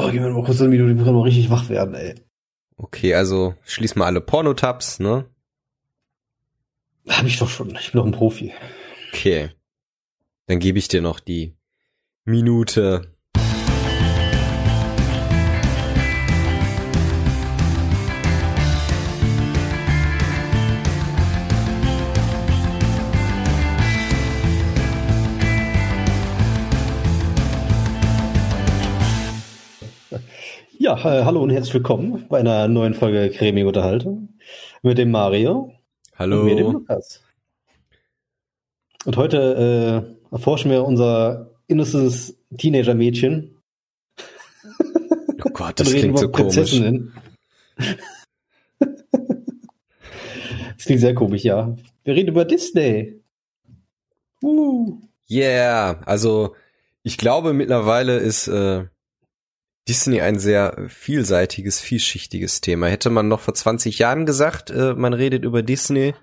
Oh, gib mir mal kurz eine Minute, ich muss mal richtig wach werden, ey. Okay, also schließ mal alle Pornotabs, ne? Hab ich doch schon. Ich bin doch ein Profi. Okay. Dann gebe ich dir noch die Minute. Ja, hallo und herzlich willkommen bei einer neuen Folge Cremig Unterhaltung mit dem Mario Hallo. und mir, dem Lukas. Und heute äh, erforschen wir unser inneres Teenager-Mädchen. Oh Gott, das klingt so über komisch. Prinzessinnen. das klingt sehr komisch, ja. Wir reden über Disney. Uh. Yeah, also ich glaube mittlerweile ist äh, Disney ein sehr vielseitiges, vielschichtiges Thema. Hätte man noch vor 20 Jahren gesagt, äh, man redet über Disney,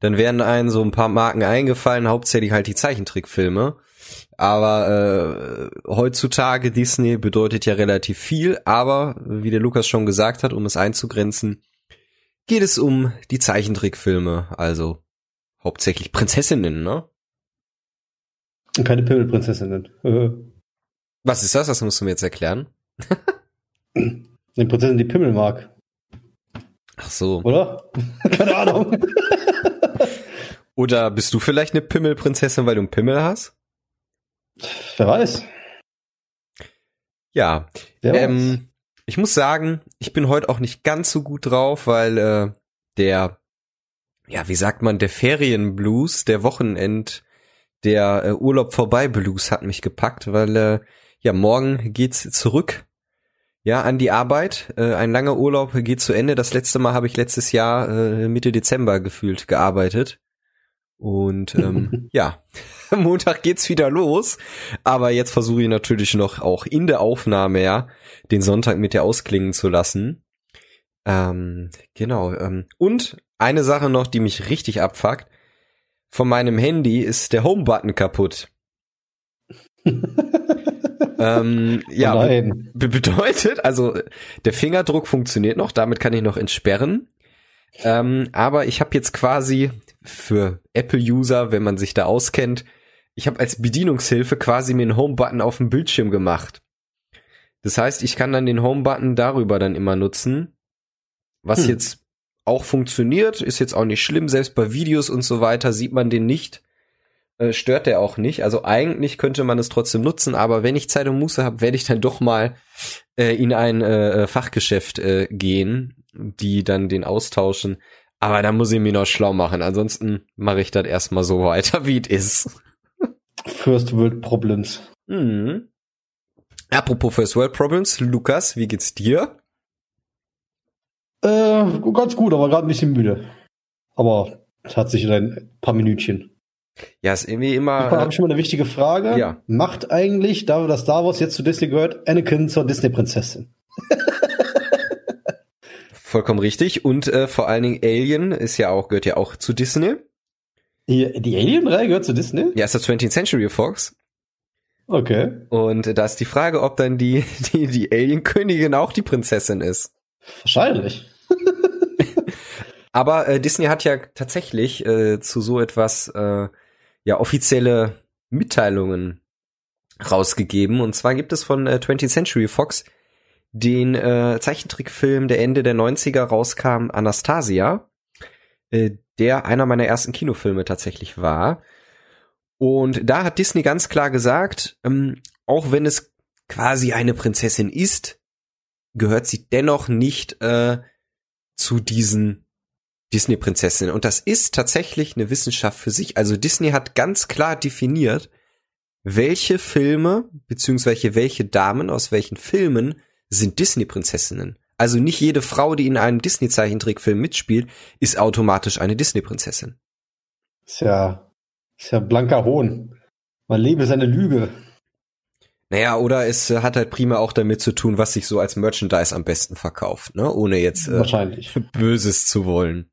dann wären einem so ein paar Marken eingefallen, hauptsächlich halt die Zeichentrickfilme. Aber äh, heutzutage Disney bedeutet ja relativ viel, aber wie der Lukas schon gesagt hat, um es einzugrenzen, geht es um die Zeichentrickfilme, also hauptsächlich Prinzessinnen, ne? Keine Pimmelprinzessinnen. Was ist das? Das musst du mir jetzt erklären. Eine Prinzessin, die Pimmel mag, Ach so. oder? keine Ahnung. Oder bist du vielleicht eine Pimmelprinzessin, weil du einen Pimmel hast? Wer weiß. Ja. Wer weiß. Ähm, ich muss sagen, ich bin heute auch nicht ganz so gut drauf, weil äh, der, ja, wie sagt man, der Ferienblues, der Wochenend, der äh, Urlaub vorbei Blues hat mich gepackt, weil äh, ja morgen geht's zurück. Ja, an die Arbeit. Äh, ein langer Urlaub geht zu Ende. Das letzte Mal habe ich letztes Jahr äh, Mitte Dezember gefühlt gearbeitet. Und ähm, ja, Montag geht's wieder los. Aber jetzt versuche ich natürlich noch auch in der Aufnahme ja den Sonntag mit dir ausklingen zu lassen. Ähm, genau. Ähm, und eine Sache noch, die mich richtig abfuckt. Von meinem Handy ist der Home-Button kaputt. ähm, ja, Nein. Be bedeutet, also der Fingerdruck funktioniert noch, damit kann ich noch entsperren. Ähm, aber ich habe jetzt quasi für Apple-User, wenn man sich da auskennt, ich habe als Bedienungshilfe quasi mir einen Home-Button auf dem Bildschirm gemacht. Das heißt, ich kann dann den Home-Button darüber dann immer nutzen, was Hm. jetzt auch funktioniert, ist jetzt auch nicht schlimm. Selbst bei Videos und so weiter sieht man den nicht, äh, stört der auch nicht. Also eigentlich könnte man es trotzdem nutzen, aber wenn ich Zeit und Muße habe, werde ich dann doch mal äh, in ein äh, Fachgeschäft äh, gehen, die dann den austauschen. Aber da muss ich mich noch schlau machen. Ansonsten mache ich das erstmal so weiter, wie es ist. First World Problems. Mhm. Apropos First World Problems, Lukas, wie geht's dir? Äh, ganz gut, aber gerade ein bisschen müde. Aber es hat sich in ein paar Minütchen. Ja, ist irgendwie Ich immer. habe schon mal eine wichtige Frage. Ja. Macht eigentlich, da das Star Wars jetzt zu Disney gehört, Anakin zur Disney-Prinzessin? Vollkommen richtig. Und äh, vor allen Dingen Alien ist ja auch, gehört ja auch zu Disney. Die, die Alien-Reihe gehört zu Disney? Ja, ist das 20th Century Fox. Okay. Und äh, da ist die Frage, ob dann die, die, die Alien-Königin auch die Prinzessin ist. Wahrscheinlich. Aber äh, Disney hat ja tatsächlich äh, zu so etwas äh, ja offizielle Mitteilungen rausgegeben. Und zwar gibt es von äh, 20th Century Fox den äh, Zeichentrickfilm, der Ende der 90er rauskam, Anastasia, äh, der einer meiner ersten Kinofilme tatsächlich war. Und da hat Disney ganz klar gesagt, ähm, auch wenn es quasi eine Prinzessin ist, gehört sie dennoch nicht äh, zu diesen Disney-Prinzessinnen. Und das ist tatsächlich eine Wissenschaft für sich. Also Disney hat ganz klar definiert, welche Filme beziehungsweise welche Damen aus welchen Filmen sind Disney-Prinzessinnen. Also nicht jede Frau, die in einem Disney-Zeichentrickfilm mitspielt, ist automatisch eine Disney-Prinzessin. Ist ja, ist ja blanker Hohn. Mein Leben ist eine Lüge. Naja, oder es hat halt prima auch damit zu tun, was sich so als Merchandise am besten verkauft, ne? Ohne jetzt äh, Wahrscheinlich. Böses zu wollen.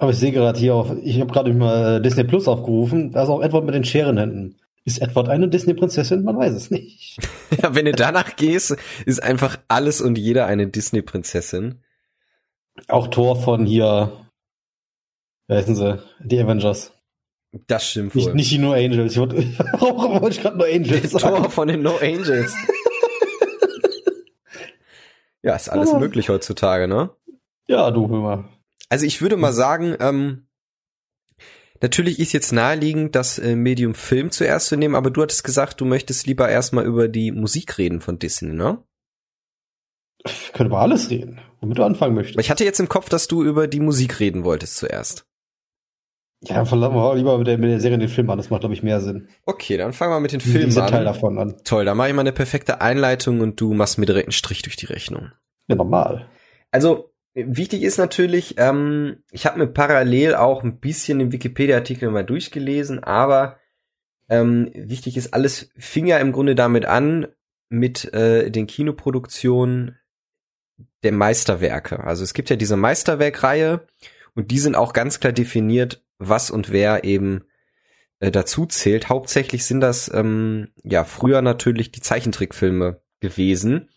Aber ich sehe gerade hier auf, ich habe gerade mal Disney Plus aufgerufen, da ist auch Edward mit den Scherenhänden. Ist Edward eine Disney-Prinzessin? Man weiß es nicht. ja, wenn du danach gehst, ist einfach alles und jeder eine Disney-Prinzessin. Auch Thor von hier, wer heißen sie? Die Avengers. Das stimmt Nicht, wohl. nicht die No Angels. Ich wollte, warum wollte ich gerade No Angels sagen? Tor von den No Angels. ja, ist alles Ja. möglich heutzutage, ne? Ja, du, hör mal. Also ich würde mal sagen, ähm, natürlich ist jetzt naheliegend, das äh, Medium Film zuerst zu nehmen, aber du hattest gesagt, du möchtest lieber erstmal über die Musik reden von Disney, ne? Wir können über alles reden, womit du anfangen Aber möchtest. ich hatte jetzt im Kopf, dass du über die Musik reden wolltest zuerst. Ja, dann fangen wir lieber mit der, mit der Serie den Film an. Das macht, glaube ich, mehr Sinn. Okay, dann fangen wir mit den Filmen Dieser Teil an. davon an. Toll, da mache ich mal eine perfekte Einleitung und du machst mir direkt einen Strich durch die Rechnung. Ja, normal. Also wichtig ist natürlich, ähm, ich habe mir parallel auch ein bisschen den Wikipedia-Artikel mal durchgelesen, aber ähm, wichtig ist, alles fing ja im Grunde damit an mit äh, den Kinoproduktionen der Meisterwerke. Also es gibt ja diese Meisterwerkreihe und die sind auch ganz klar definiert, was und wer eben äh, dazu zählt. Hauptsächlich sind das ähm, ja früher natürlich die Zeichentrickfilme gewesen.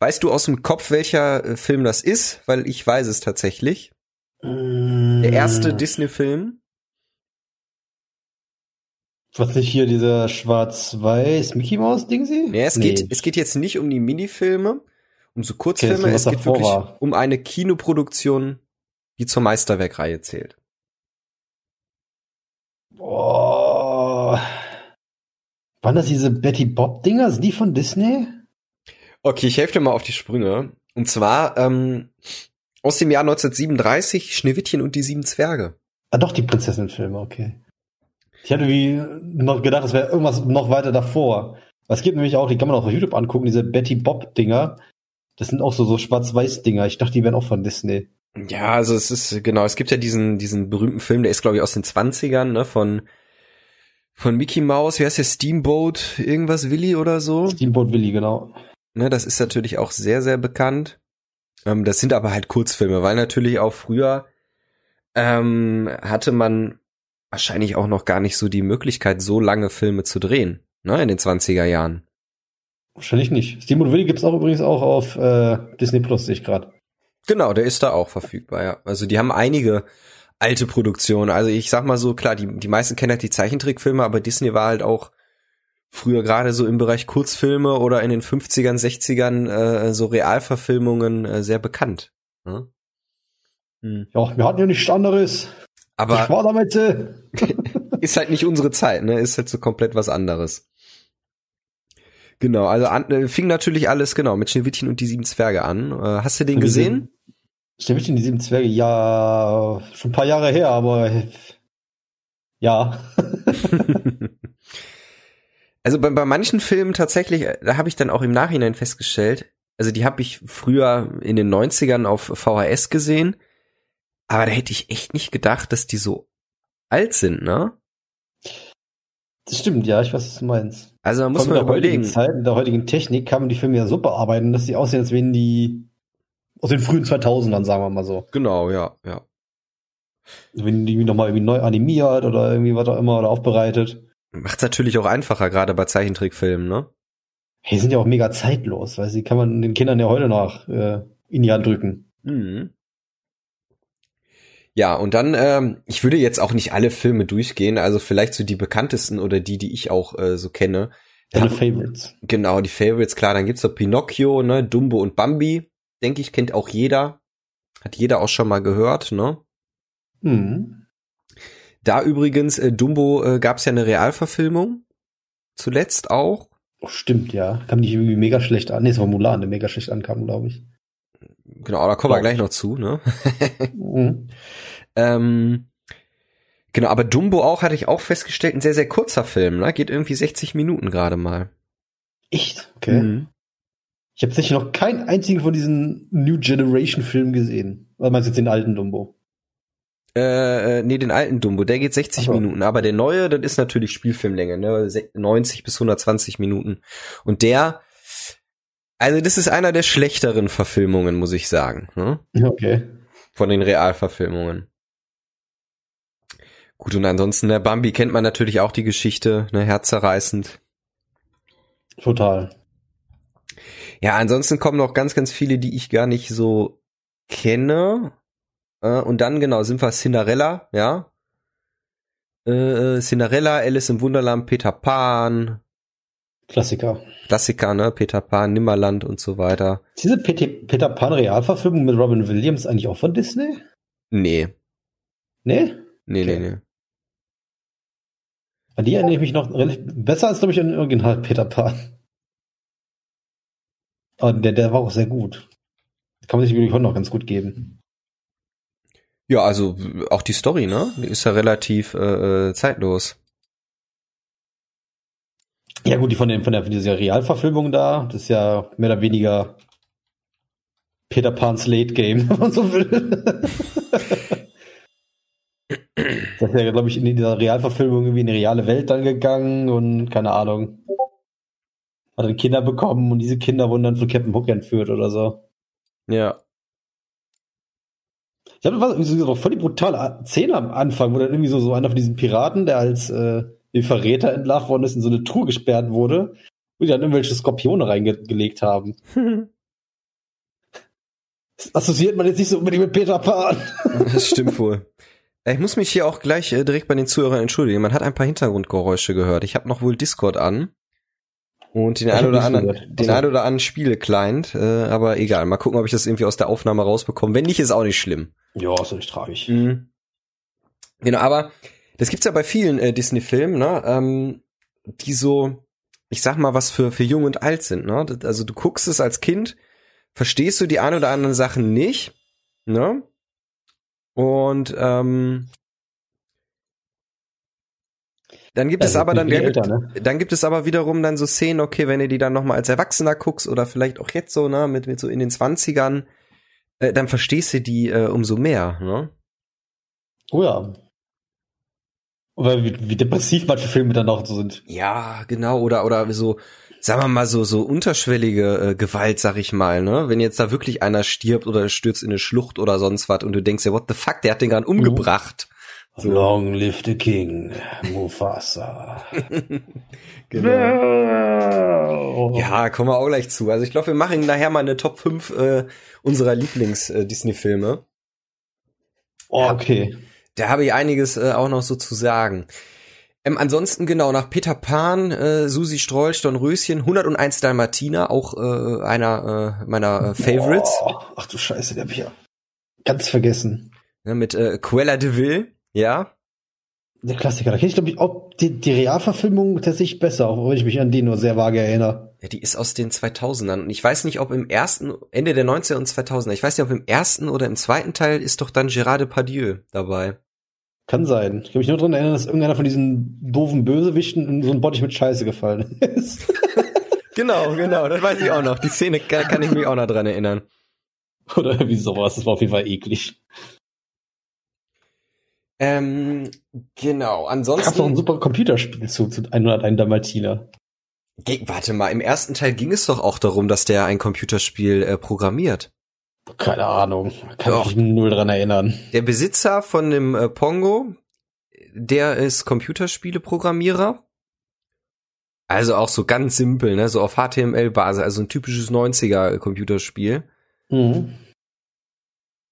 Weißt du aus dem Kopf, welcher äh, Film das ist? Weil ich weiß es tatsächlich. Der erste Disney-Film. Was nicht hier dieser schwarz-weiß Mickey Maus Ding sie? Ja, es geht, es geht jetzt nicht um die Minifilme, um so Kurzfilme, Okay, es ist, geht wirklich war. um eine Kinoproduktion, die zur Meisterwerkreihe zählt. Boah. Waren das diese Betty Bob Dinger? Sind die von Disney? Okay, ich helfe dir mal auf die Sprünge. Und zwar ähm, aus dem Jahr 1937 Schneewittchen und die sieben Zwerge. Ah, doch, die Prinzessin-Filme, okay. Ich hatte wie noch gedacht, das wäre irgendwas noch weiter davor. Es gibt nämlich auch, die kann man auch auf YouTube angucken, diese Betty Bob Dinger. Das sind auch so, so schwarz-weiß Dinger. Ich dachte, die wären auch von Disney. Ja, also es ist, genau, es gibt ja diesen, diesen berühmten Film, der ist, glaube ich, aus den 20ern, ne, von, von Mickey Mouse, wie heißt der, Steamboat, irgendwas Willy oder so? Steamboat Willy, genau. Ne, das ist natürlich auch sehr, sehr bekannt. Ähm, das sind aber halt Kurzfilme, weil natürlich auch früher ähm, hatte man wahrscheinlich auch noch gar nicht so die Möglichkeit, so lange Filme zu drehen, ne, in den 20er Jahren. Wahrscheinlich nicht. Steamboat Willy gibt's auch übrigens auch auf äh, Disney Plus, sehe ich gerade. Genau, der ist da auch verfügbar, ja. Also die haben einige alte Produktionen. Also ich sag mal so, klar, die, die meisten kennen halt die Zeichentrickfilme, aber Disney war halt auch früher gerade so im Bereich Kurzfilme oder in den 50ern, 60ern äh, so Realverfilmungen äh, sehr bekannt. Ne? Hm. Ja, wir hatten ja nichts anderes. ich Aber war damit. Äh, ist halt nicht unsere Zeit, ne? Ist halt so komplett was anderes. Genau, also an, äh, fing natürlich alles genau mit Schneewittchen und die sieben Zwerge an. Äh, hast du den Und die gesehen? Schneewittchen, die sieben Zwerge, ja, schon ein paar Jahre her, aber ja. Also bei, bei manchen Filmen tatsächlich, äh, da habe ich dann auch im Nachhinein festgestellt, also die habe ich früher in den 90ern auf VHS gesehen, aber da hätte ich echt nicht gedacht, dass die so alt sind, ne? Das stimmt, ja, ich weiß, was du meinst. Also da muss man allem in der heutigen überlegen. Zeit, in der heutigen Technik kann man die Filme ja so bearbeiten, dass sie aussehen, als wären die aus den frühen 2000ern, sagen wir mal so. Genau, ja, ja. Also wenn die nochmal irgendwie neu animiert oder irgendwie was auch immer oder aufbereitet. Macht's natürlich auch einfacher, gerade bei Zeichentrickfilmen, ne? Die sind ja auch mega zeitlos, weil sie kann man den Kindern ja heute noch äh, in die Hand drücken. Mhm. Ja, und dann, ähm, ich würde jetzt auch nicht alle Filme durchgehen, also vielleicht so die bekanntesten oder die, die ich auch äh, so kenne. Deine. Favorites. Genau, die Favorites, klar, dann gibt's noch Pinocchio, ne, Dumbo und Bambi, denke ich, kennt auch jeder. Hat jeder auch schon mal gehört, ne? Hm. Da übrigens, äh, Dumbo äh, gab's ja eine Realverfilmung. Zuletzt auch. Oh, stimmt, ja. Kam nicht irgendwie mega schlecht an. Nee, es war Mulan, der mega schlecht ankam, glaube ich. Genau, da kommen wir gleich ich. noch zu, ne? Mhm. Ähm, genau, aber Dumbo auch, hatte ich auch festgestellt, ein sehr, sehr kurzer Film, ne? Geht irgendwie 60 Minuten gerade mal. Echt? Okay. Mhm. Ich habe tatsächlich noch keinen einzigen von diesen New Generation Filmen gesehen. Oder meinst du jetzt den alten Dumbo? Äh, äh, nee, den alten Dumbo, der geht 60 Ach so. Minuten, aber der neue, das ist natürlich Spielfilmlänge, ne? Se- 90 bis 120 Minuten. Und der, also das ist einer der schlechteren Verfilmungen, muss ich sagen, ne? Okay. Von den Realverfilmungen. Gut, und ansonsten, der Bambi kennt man natürlich auch die Geschichte, ne, herzerreißend. Total. Ja, ansonsten kommen noch ganz, ganz viele, die ich gar nicht so kenne. Äh, und dann, genau, sind wir Cinderella, ja. Äh, Cinderella, Alice im Wunderland, Peter Pan. Klassiker. Klassiker, ne? Peter Pan, Nimmerland und so weiter. Diese Peter, Pan Realverfilmung mit Robin Williams eigentlich auch von Disney? Nee. Nee? Nee, Okay. nee, nee. An die erinnere ich mich noch besser als, glaube ich, an den Original Peter Pan. Aber der, der war auch sehr gut. Kann man sich wirklich heute noch ganz gut geben. Ja, also auch die Story, ne? Die ist ja relativ äh, äh, zeitlos. Ja gut, die von, den, von, der, von dieser Realverfilmung da, das ist ja mehr oder weniger Peter Pans Late Game, wenn man so will. das ist ja, glaube ich, in dieser Realverfilmung irgendwie in eine reale Welt dann gegangen und keine Ahnung. Hat dann Kinder bekommen und diese Kinder wurden dann von Captain Hook entführt oder so. Ja. Ich habe was so voll die brutale Szene am Anfang, wo dann irgendwie so, so einer von diesen Piraten, der als äh, wie Verräter entlarvt worden ist, in so eine Truhe gesperrt wurde, wo die dann irgendwelche Skorpione reingelegt haben. Das assoziiert man jetzt nicht so unbedingt mit Peter Pan. Das stimmt wohl. Äh, Ich muss mich hier auch gleich äh, direkt bei den Zuhörern entschuldigen. Man hat ein paar Hintergrundgeräusche gehört. Ich habe noch wohl Discord an. Und den ein oder anderen, gehört. den Also- ein oder anderen Spiele-Client, äh, aber egal. Mal gucken, ob ich das irgendwie aus der Aufnahme rausbekomme. Wenn nicht, ist auch nicht schlimm. Ja, ist nicht tragisch. Mhm. Genau, aber das gibt's ja bei vielen äh, Disney-Filmen, ne? Ähm, die so, ich sag mal, was für, für jung und alt sind, ne? Also du guckst es als Kind, verstehst du die ein oder anderen Sachen nicht, ne? Und ähm, dann gibt es Also, aber dann, Eltern, ne? dann gibt es aber wiederum dann so Szenen, okay, wenn du die dann nochmal als Erwachsener guckst oder vielleicht auch jetzt so, ne, mit, mit so in den Zwanzigern, äh, dann verstehst du die äh, umso mehr, ne? Oh ja. Oder wie, wie depressiv manche Filme dann auch so sind. Ja, genau, oder, oder so, sagen wir mal, so, so unterschwellige äh, Gewalt, sag ich mal, ne? Wenn jetzt da wirklich einer stirbt oder stürzt in eine Schlucht oder sonst was und du denkst ja, what the fuck, der hat den gerade umgebracht. So. Long live the King, Mufasa. Genau. Ja, kommen wir auch gleich zu. Also ich glaube, wir machen nachher mal eine Top 5 äh, unserer Lieblings-Disney-Filme. Oh, okay. Da habe ich einiges äh, auch noch so zu sagen. Ähm, ansonsten genau, nach Peter Pan, äh, Susi Strolch, Don Röschen, 101 Dalmatiner, auch äh, einer äh, meiner äh, Favorites, Oh, ach du Scheiße, der hab ich ja ganz vergessen. ne, mit äh, Cruella de Vil, ja. Der Klassiker. Da kenne ich, glaube ich, auch die, die Realverfilmung tatsächlich besser, auch wenn ich mich an die nur sehr vage erinnere. ja. Die ist aus den 2000ern und ich weiß nicht, ob im ersten, Ende der 90er und 2000er, ich weiß nicht, ob im ersten oder im zweiten Teil ist doch dann Gérard Depardieu dabei. Kann sein. Ich kann mich nur daran erinnern, dass irgendeiner von diesen doofen Bösewichten in so ein Bottich mit Scheiße gefallen ist. Genau, genau, das weiß ich auch noch. Die Szene kann, kann ich mich auch noch dran erinnern. Oder irgendwie sowas. Das war auf jeden Fall eklig. Ähm, genau, ansonsten. noch ein super Computerspiel zu, zu 101 Dalmatiner. Warte mal, im ersten Teil ging es doch auch darum, dass der ein Computerspiel äh, programmiert. Keine Ahnung. Kann Doch. ich mich null dran erinnern. Der Besitzer von dem äh, Pongo, der ist Computerspiele-Programmierer. Also auch so ganz simpel, ne, so auf HTML-Basis, also ein typisches 90er-Computerspiel. Mhm.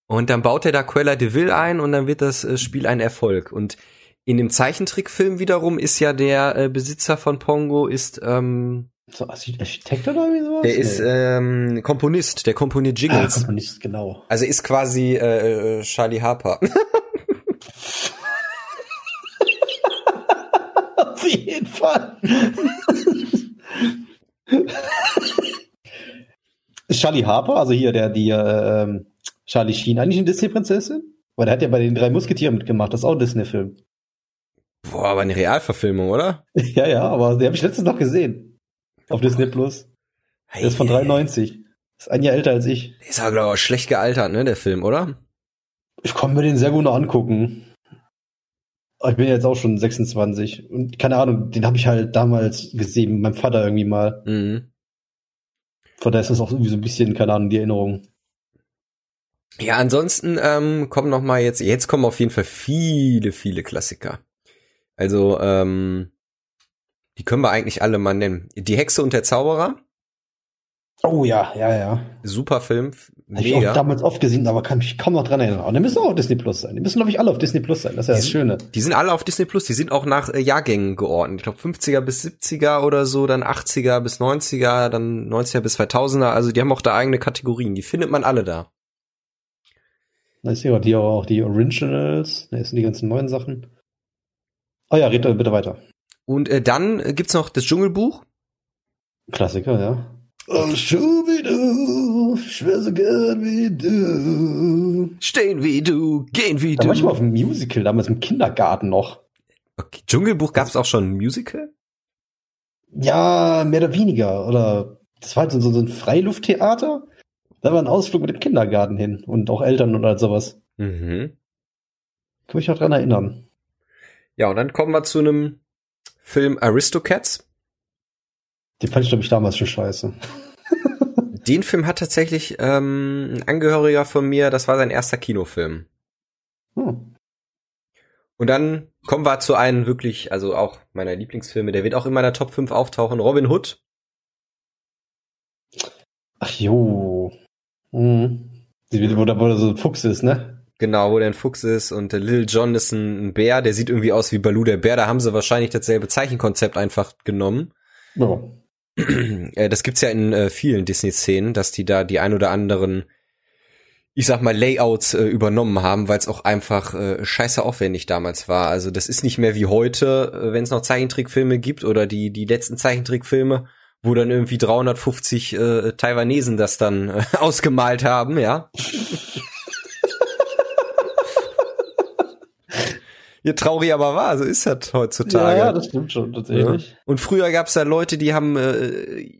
Und dann baut er da Quella de Vil ein und dann wird das äh, Spiel ein Erfolg. Und in dem Zeichentrickfilm wiederum ist ja der äh, Besitzer von Pongo ist ähm, So Architekt oder irgendwie sowas? der ist ähm, Komponist, der komponiert ah, Jingles. Komponist, genau. Also ist quasi äh, äh, Charlie Harper. Auf jeden Fall. Charlie Harper, also hier der, die, äh, ähm, Charlie Sheen, eigentlich eine Disney-Prinzessin? Weil der hat ja bei den drei Musketieren mitgemacht, das ist auch ein Disney-Film. Boah, aber eine Realverfilmung, oder? ja, ja, aber den habe ich letztens noch gesehen. Auf Disney Plus. Der ist von Hey, 93. Ist ein Jahr älter als ich. Der ist aber, glaube ich, schlecht gealtert, ne, der Film, oder? Ich kann mir den sehr gut noch angucken. Aber ich bin jetzt auch schon 26 und keine Ahnung, den habe ich halt damals gesehen mit meinem Vater irgendwie mal. Mhm. Von daher ist das auch irgendwie so ein bisschen, keine Ahnung, die Erinnerung. Ja, ansonsten ähm, kommen noch mal jetzt, jetzt kommen auf jeden Fall viele, viele Klassiker. Also, ähm, die können wir eigentlich alle mal nennen. Die Hexe und der Zauberer. Oh ja, ja, ja. Super Film. Hab ich auch Mega. damals oft gesehen, aber kann mich kaum noch dran erinnern. Und die müssen auch auf Disney Plus sein. Die müssen, glaube ich, alle auf Disney Plus sein. Das ist ja das Die- Schöne. Die sind alle auf Disney Plus, die sind auch nach äh, Jahrgängen geordnet. Ich glaube 50er bis 70er oder so, dann 80er bis 90er, dann 90er bis 2000er. Also die haben auch da eigene Kategorien. Die findet man alle da. Da ist ja die auch die Originals. Da sind die ganzen neuen Sachen. Oh ja, red bitte weiter. Und äh, dann äh, gibt's noch das Dschungelbuch. Klassiker, ja. Oh, Schubidu, ich wär so gern wie du. Stehen wie du, gehen wie Da du. war ich mal auf einem Musical, damals im Kindergarten noch. Okay, Dschungelbuch gab's auch schon ein Musical? Ja, mehr oder weniger. Oder das war halt so, so ein Freilufttheater. Da war ein Ausflug mit dem Kindergarten hin und auch Eltern oder sowas. Mhm. Kann mich noch dran erinnern. Ja, und dann kommen wir zu einem Film Aristocats. Den fand ich, glaube ich, damals schon scheiße. Den Film hat tatsächlich ähm, ein Angehöriger von mir, das war sein erster Kinofilm. Hm. Und dann kommen wir zu einem wirklich, also auch meiner Lieblingsfilme, der wird auch in meiner Top 5 auftauchen, Robin Hood. Ach jo. Hm. Die, wo da wo da so ein Fuchs ist, ne? Genau, wo der ein Fuchs ist und der Lil John ist ein, ein Bär, der sieht irgendwie aus wie Baloo der Bär, da haben sie wahrscheinlich dasselbe Zeichenkonzept einfach genommen. Ja. Äh, das gibt's ja in äh, vielen Disney-Szenen, dass die da die ein oder anderen, ich sag mal, Layouts äh, übernommen haben, weil es auch einfach äh, scheiße aufwendig damals war. Also das ist nicht mehr wie heute, äh, wenn es noch Zeichentrickfilme gibt oder die, die letzten Zeichentrickfilme, wo dann irgendwie 350 äh, Taiwanesen das dann äh, ausgemalt haben, ja. Ja, traurig aber wahr, so ist das heutzutage. Ja, das stimmt schon, tatsächlich. Und früher gab's da Leute, die haben äh,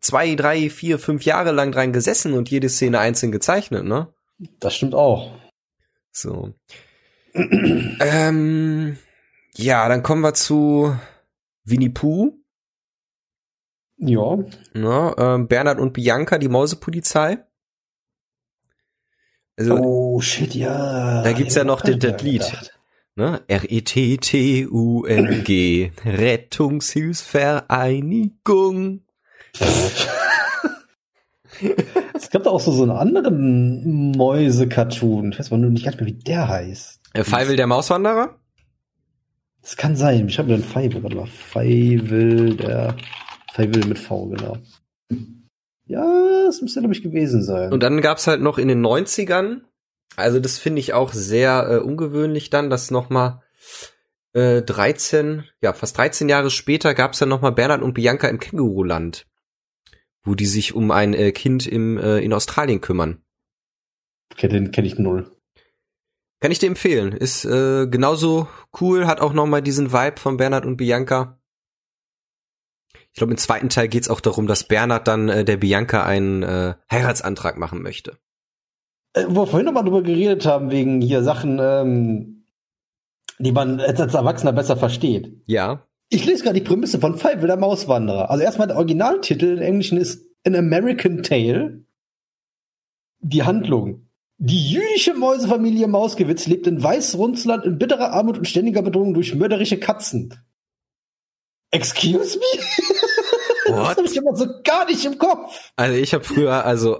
zwei, drei, vier, fünf Jahre lang dran gesessen und jede Szene einzeln gezeichnet, ne? Das stimmt auch. So. ähm, ja, dann kommen wir zu Winnie Pooh, Ja. ne? Ähm, Bernhard und Bianca, die Mausepolizei. Also, Oh, shit, ja. Da gibt's ja noch Hab ich das gar Lied. ne? R-E-T-T-U-N-G, Rettungshilfsvereinigung. Es gab da auch so, so einen anderen Mäuse-Cartoon. Ich weiß mal nur nicht ganz mehr, wie der heißt. Äh, Feivel der Mauswanderer? Das kann sein. Ich habe einen Feivel, warte mal. Feivel, der Feivel mit V, genau. Ja, das müsste, glaube ich, gewesen sein. Und dann gab's halt noch in den 90ern, also das finde ich auch sehr äh, ungewöhnlich dann, dass noch mal äh, 13, ja fast 13 Jahre später gab's dann noch mal Bernhard und Bianca im Känguruland, wo die sich um ein äh, Kind im, äh, in Australien kümmern. okay, den kenne ich null. Kann ich dir empfehlen. Ist äh, genauso cool, hat auch noch mal diesen Vibe von Bernhard und Bianca. Ich glaube, im zweiten Teil geht's auch darum, dass Bernhard dann äh, der Bianca einen äh, Heiratsantrag machen möchte. Äh, wo wir vorhin noch mal drüber geredet haben, wegen hier Sachen, ähm, die man als Erwachsener besser versteht. Ja, Ich lese gerade die Prämisse von Feivel, der Mauswanderer. Also erstmal der Originaltitel im Englischen ist An American Tale. Die Handlung. Die jüdische Mäusefamilie Mausgewitz lebt in Weißrundsland in bitterer Armut und ständiger Bedrohung durch mörderische Katzen. Excuse me? das What? habe ich immer so gar nicht im Kopf. Also ich habe früher, also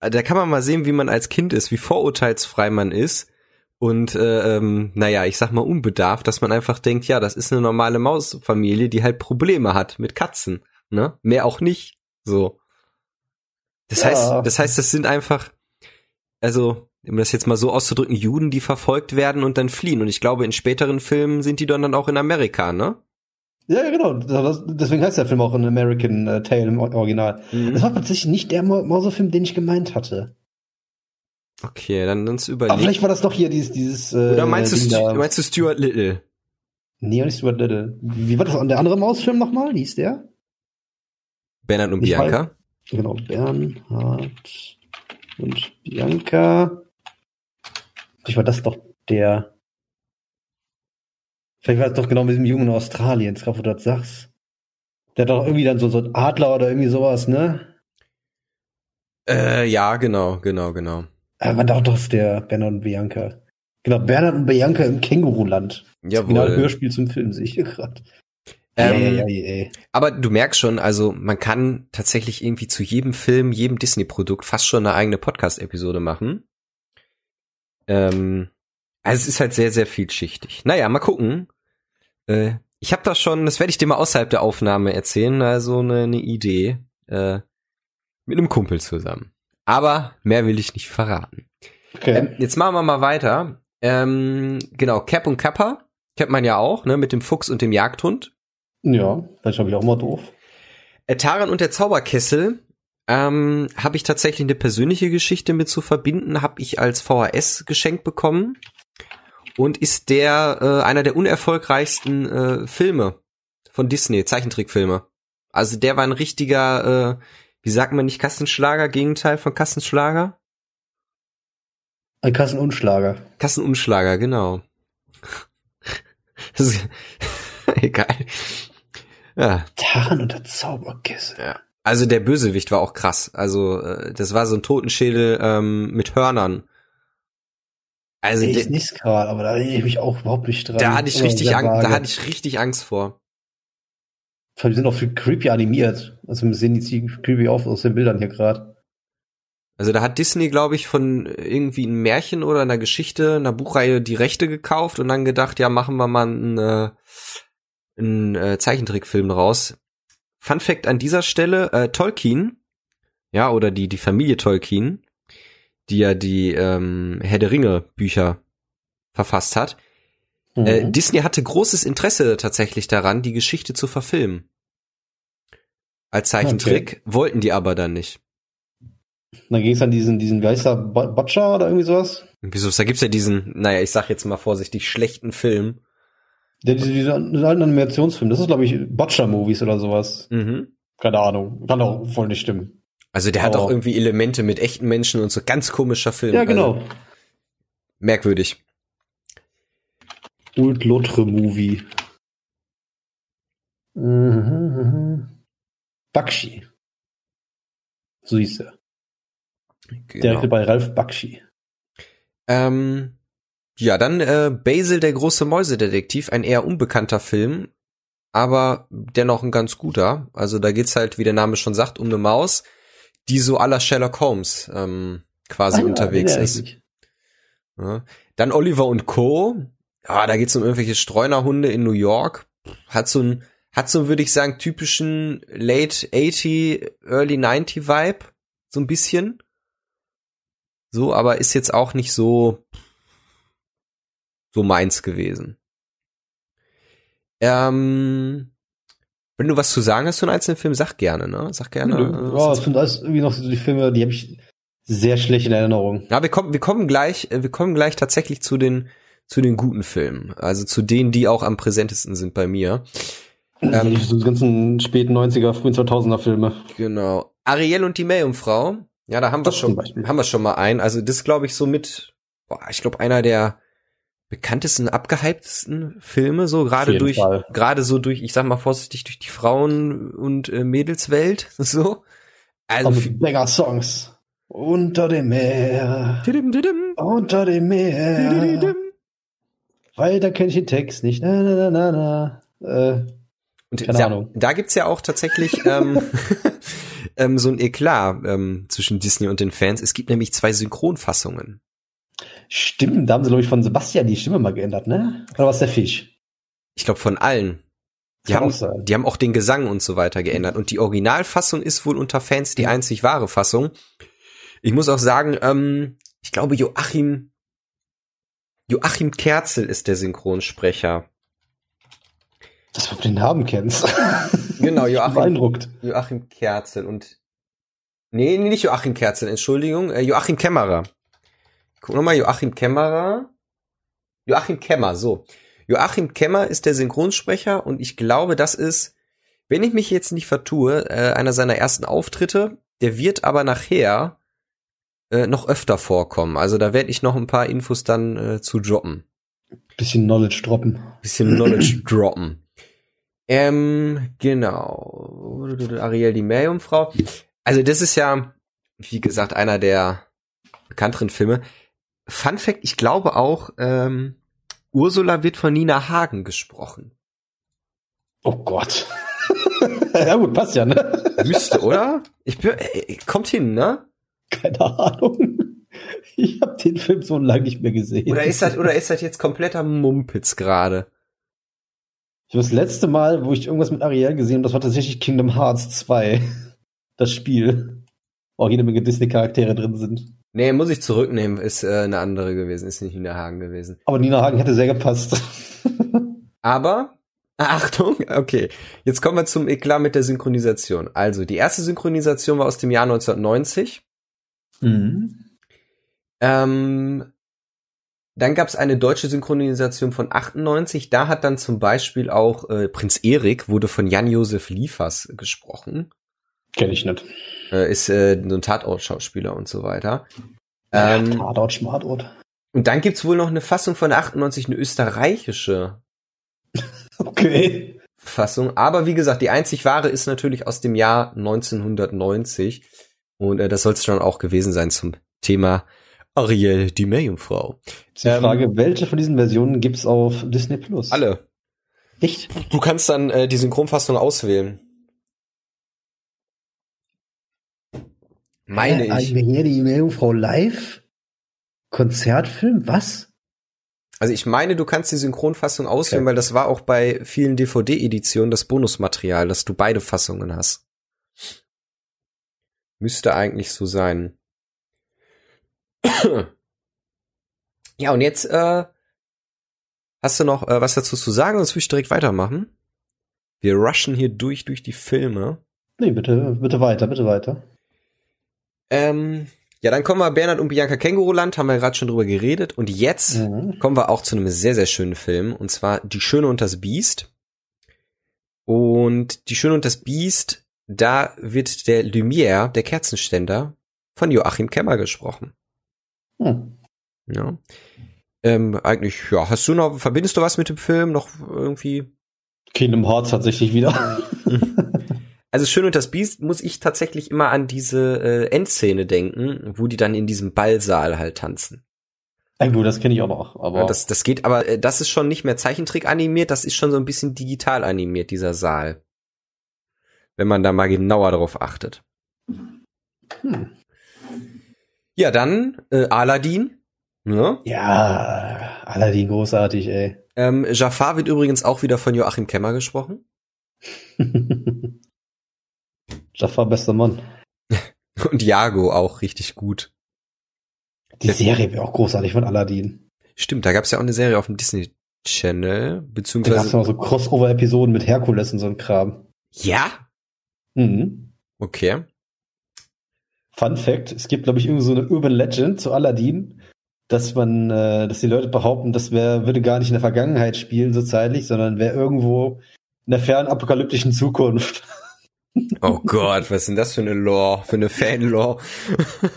da kann man mal sehen, wie man als Kind ist, wie vorurteilsfrei man ist. Und äh, ähm, naja, ich sag mal unbedarft, dass man einfach denkt, ja, das ist eine normale Mausfamilie, die halt Probleme hat mit Katzen. Ne? Mehr auch nicht. So. Das Ja. heißt, das heißt, das sind einfach, also, um das jetzt mal so auszudrücken, Juden, die verfolgt werden und dann fliehen. Und ich glaube, in späteren Filmen sind die dann, dann auch in Amerika, ne? Ja, ja, genau. Das, deswegen heißt der Film auch An American äh, Tale im Original. Das war tatsächlich nicht der Mau- Mausefilm, den ich gemeint hatte. Okay, dann uns Aber überlegen. vielleicht war das doch hier dieses, dieses äh, Oder meinst du, Stu meinst du Stuart Little? Nee, auch nicht Stuart Little. Wie war das? Und der andere Mausfilm nochmal? Wie hieß der? Bernhard und Ich Bianca? Genau, Bernhard und Bianca. Vielleicht war das doch der. Vielleicht war es doch genau mit diesem Jungen in Australien, gerade wo du das sagst. Der hat doch irgendwie dann so, so ein Adler oder irgendwie sowas, ne? Äh, ja, genau, genau, genau. Man dachte doch, der Bernhard und Bianca. Genau, Bernhard und Bianca im Känguruland. Jawohl. Genau, Hörspiel zum Film sehe ich hier gerade. Ähm. Aber du merkst schon, also man kann tatsächlich irgendwie zu jedem Film, jedem Disney-Produkt fast schon eine eigene Podcast-Episode machen. Ähm, also es ist halt sehr, sehr vielschichtig. Naja, mal gucken. Äh, ich habe da schon, das werde ich dir mal außerhalb der Aufnahme erzählen, also eine, eine Idee äh, mit einem Kumpel zusammen. Aber mehr will ich nicht verraten. Okay. Ähm, jetzt machen wir mal weiter. Ähm, genau, Cap und Kappa kennt man ja auch, ne, mit dem Fuchs und dem Jagdhund. ja, vielleicht habe ich auch mal doof. Äh, Taran und der Zauberkessel ähm, habe ich tatsächlich eine persönliche Geschichte mit zu verbinden, habe ich als VHS geschenkt bekommen und ist der äh, einer der unerfolgreichsten äh, Filme von Disney, Zeichentrickfilme. Also der war ein richtiger, äh, wie sagt man nicht Kassenschlager, Gegenteil von Kassenschlager? Ein Kassenunschlager. Kassenunschlager, genau. Das ist, egal. Ja, Taran und der Zauberkessel. Ja. Also der Bösewicht war auch krass. Also äh, das war so ein Totenschädel ähm, mit Hörnern. Also Der der, ist nicht gerade, aber da erinnere ich mich auch überhaupt nicht dran. da hatte ich richtig Angst, da hatte ich richtig Angst vor. Vor allem, Die sind auch viel creepy animiert. Also wir sehen die ziemlich creepy auf aus den Bildern hier gerade. Also da hat Disney, glaube ich, von irgendwie einem Märchen oder einer Geschichte, einer Buchreihe die Rechte gekauft und dann gedacht, ja, machen wir mal einen, äh, einen äh, Zeichentrickfilm raus. Fun Fact an dieser Stelle, äh, Tolkien, ja, oder die, die Familie Tolkien, die ja die ähm, Herr der Ringe Bücher verfasst hat, Mhm. Äh, Disney hatte großes Interesse tatsächlich daran, die Geschichte zu verfilmen. Als Zeichentrick, wollten die aber dann nicht. Dann ging es an diesen, diesen, wie heißt der, Butcher oder irgendwie sowas? Wieso? Da gibt's ja diesen, naja, ich sag jetzt mal vorsichtig, schlechten Film. Der, diese, diese alten Animationsfilm, das ist, glaube ich, Butcher-Movies oder sowas. Mhm. Keine Ahnung. Kann doch voll nicht stimmen. Also der hat Aber- auch irgendwie Elemente mit echten Menschen und so ganz komischer Film. Ja, genau. Also, merkwürdig. Old Lotre Movie. Mhm, mhm. Bakshi. So hieß er. Genau. Direkt bei Ralf Bakshi. Ähm, ja, dann äh, Basil, der große Mäusedetektiv, ein eher unbekannter Film, aber dennoch ein ganz guter. Also da geht's halt, wie der Name schon sagt, um eine Maus, die so aller Sherlock Holmes ähm, quasi Ah unterwegs ist. Ja. Dann Oliver und Co. Ah, da geht's um irgendwelche Streunerhunde in New York. Hat so ein, hat so, würde ich sagen, typischen Late 80, Early 90 Vibe. So ein bisschen. So, aber ist jetzt auch nicht so, so meins gewesen. Ähm, wenn du was zu sagen hast zu einem einzelnen Film, sag gerne, ne? Sag gerne. äh, Ja, es sind alles irgendwie noch so die Filme, die habe ich sehr schlecht in Erinnerung. Ja, wir kommen, wir kommen gleich, äh, wir kommen gleich tatsächlich zu den, zu den guten Filmen. Also zu denen, die auch am präsentesten sind bei mir. Ähm, die ganzen späten 90er, frühen 2000er Filme. Genau. Ariel und die Meerjungfrau. Ja, da haben wir Das schon, haben wir schon mal einen. Also das glaube ich so mit, boah, ich glaube einer der bekanntesten, abgehyptesten Filme, so gerade durch, gerade so durch, ich sag mal vorsichtig, durch die Frauen- und äh, Mädelswelt, so. Also, Aber mit Banger Songs. Unter dem Meer. Didim, didim, Unter dem Meer. didim. Weiter kenn ich den Text nicht. Na, na, na, na, na. Äh, Und Keine da, Ahnung. da gibt's ja auch tatsächlich ähm, ähm, so ein Eklat ähm, zwischen Disney und den Fans. Es gibt nämlich zwei Synchronfassungen. Stimmt, da haben sie, glaube ich, von Sebastian die Stimme mal geändert, ne? Oder was der Fisch? Ich glaube von allen. Die Kann haben, die haben auch den Gesang und so weiter geändert. Und die Originalfassung ist wohl unter Fans die einzig wahre Fassung. Ich muss auch sagen, ähm, ich glaube Joachim Joachim Kerzel ist der Synchronsprecher. Dass du den Namen kennst. Genau, Joachim, Beeindruckt. Joachim Kerzel und nee, nee, nicht Joachim Kerzel, Entschuldigung, äh, Joachim Kämmerer. Guck nochmal, Joachim Kämmerer. Joachim Kämmer, so. Joachim Kämmer ist der Synchronsprecher und ich glaube, das ist, wenn ich mich jetzt nicht vertue, äh, einer seiner ersten Auftritte. Der wird aber nachher äh, noch öfter vorkommen. Also da werde ich noch ein paar Infos dann äh, zu droppen. Bisschen Knowledge droppen. Bisschen Knowledge droppen. Ähm, genau. Ariel die Meerjungfrau. Also das ist ja, wie gesagt, einer der bekannteren Filme. Fun Fact, ich glaube auch, ähm, Ursula wird von Nina Hagen gesprochen. Oh Gott. ja gut, passt ja, ne? Müsste, oder? Ich bin, äh, kommt hin, ne? Keine Ahnung. Ich habe den Film so lange nicht mehr gesehen. Oder ist das, oder ist das jetzt kompletter Mumpitz gerade? Ich das letzte Mal, wo ich irgendwas mit Ariel gesehen habe, das war tatsächlich Kingdom Hearts 2. Das Spiel. Wo jede Menge Disney-Charaktere drin sind. Nee, muss ich zurücknehmen, ist äh, eine andere gewesen, ist nicht Nina Hagen gewesen. Aber Nina Hagen hätte sehr gepasst. Aber, Achtung, okay, jetzt kommen wir zum Eklat mit der Synchronisation. Also, die erste Synchronisation war aus dem Jahr 1990. Mhm. Ähm, dann gab es eine deutsche Synchronisation von 98. Da hat dann zum Beispiel auch äh, Prinz Erik wurde von Jan-Josef Liefers gesprochen. Kenn ich nicht. Äh, ist äh, so ein Tatort-Schauspieler und so weiter. Ähm, ja, Tatort, Schmartort. Und dann gibt's wohl noch eine Fassung von 98, eine österreichische. okay. Fassung. Aber wie gesagt, die einzig wahre ist natürlich aus dem Jahr 1990. Und äh, das soll es dann auch gewesen sein zum Thema Ariel, die Meerjungfrau. Die ähm, Frage, welche von diesen Versionen gibt's auf Disney Plus? Alle. Echt? Du kannst dann äh, die Synchronfassung auswählen. Meine äh, ich. Hier die Meerjungfrau live? Konzertfilm? Was? Also ich meine, du kannst die Synchronfassung auswählen, okay. weil das war auch bei vielen DVD-Editionen das Bonusmaterial, dass du beide Fassungen hast. Müsste eigentlich so sein. ja, und jetzt äh, hast du noch äh, was dazu zu sagen, sonst will ich direkt weitermachen. Wir rushen hier durch durch die Filme. Nee, bitte, bitte weiter, bitte weiter. Ähm, ja, dann kommen wir Bernhard und Bianca Känguruland, haben wir gerade schon drüber geredet. Und jetzt mhm. kommen wir auch zu einem sehr, sehr schönen Film, und zwar Die Schöne und das Biest. Und Die Schöne und das Biest, da wird der Lumière, der Kerzenständer, von Joachim Kemmer gesprochen. Hm. Ja. Ähm, eigentlich, ja, hast du noch, verbindest du was mit dem Film noch irgendwie? Kingdom Hearts tatsächlich wieder. Also Schön und das Biest muss ich tatsächlich immer an diese äh, Endszene denken, wo die dann in diesem Ballsaal halt tanzen. Ja, gut, das kenne ich auch noch. Aber ja, das, das geht, aber äh, das ist schon nicht mehr Zeichentrick animiert, das ist schon so ein bisschen digital animiert, dieser Saal. Wenn man da mal genauer drauf achtet. Hm. Ja, dann äh, Aladdin. Ne? Ja, Aladdin großartig, ey. Ähm, Jafar wird übrigens auch wieder von Joachim Kemmer gesprochen. Jafar, bester Mann. Und Jago auch richtig gut. Die Serie wäre auch großartig von Aladdin. Stimmt, da gab es ja auch eine Serie auf dem Disney Channel, beziehungsweise. Da gab es noch so Crossover-Episoden mit Herkules und so ein Kram. Ja? Mhm. Okay. Fun Fact, es gibt, glaube ich, irgendwie so eine Urban Legend zu Aladdin, dass man, äh, dass die Leute behaupten, das wär, würde gar nicht in der Vergangenheit spielen, so zeitlich, sondern wäre irgendwo in der fernen apokalyptischen Zukunft. Oh Gott, was ist denn das für eine Lore, für eine Fan-Lore?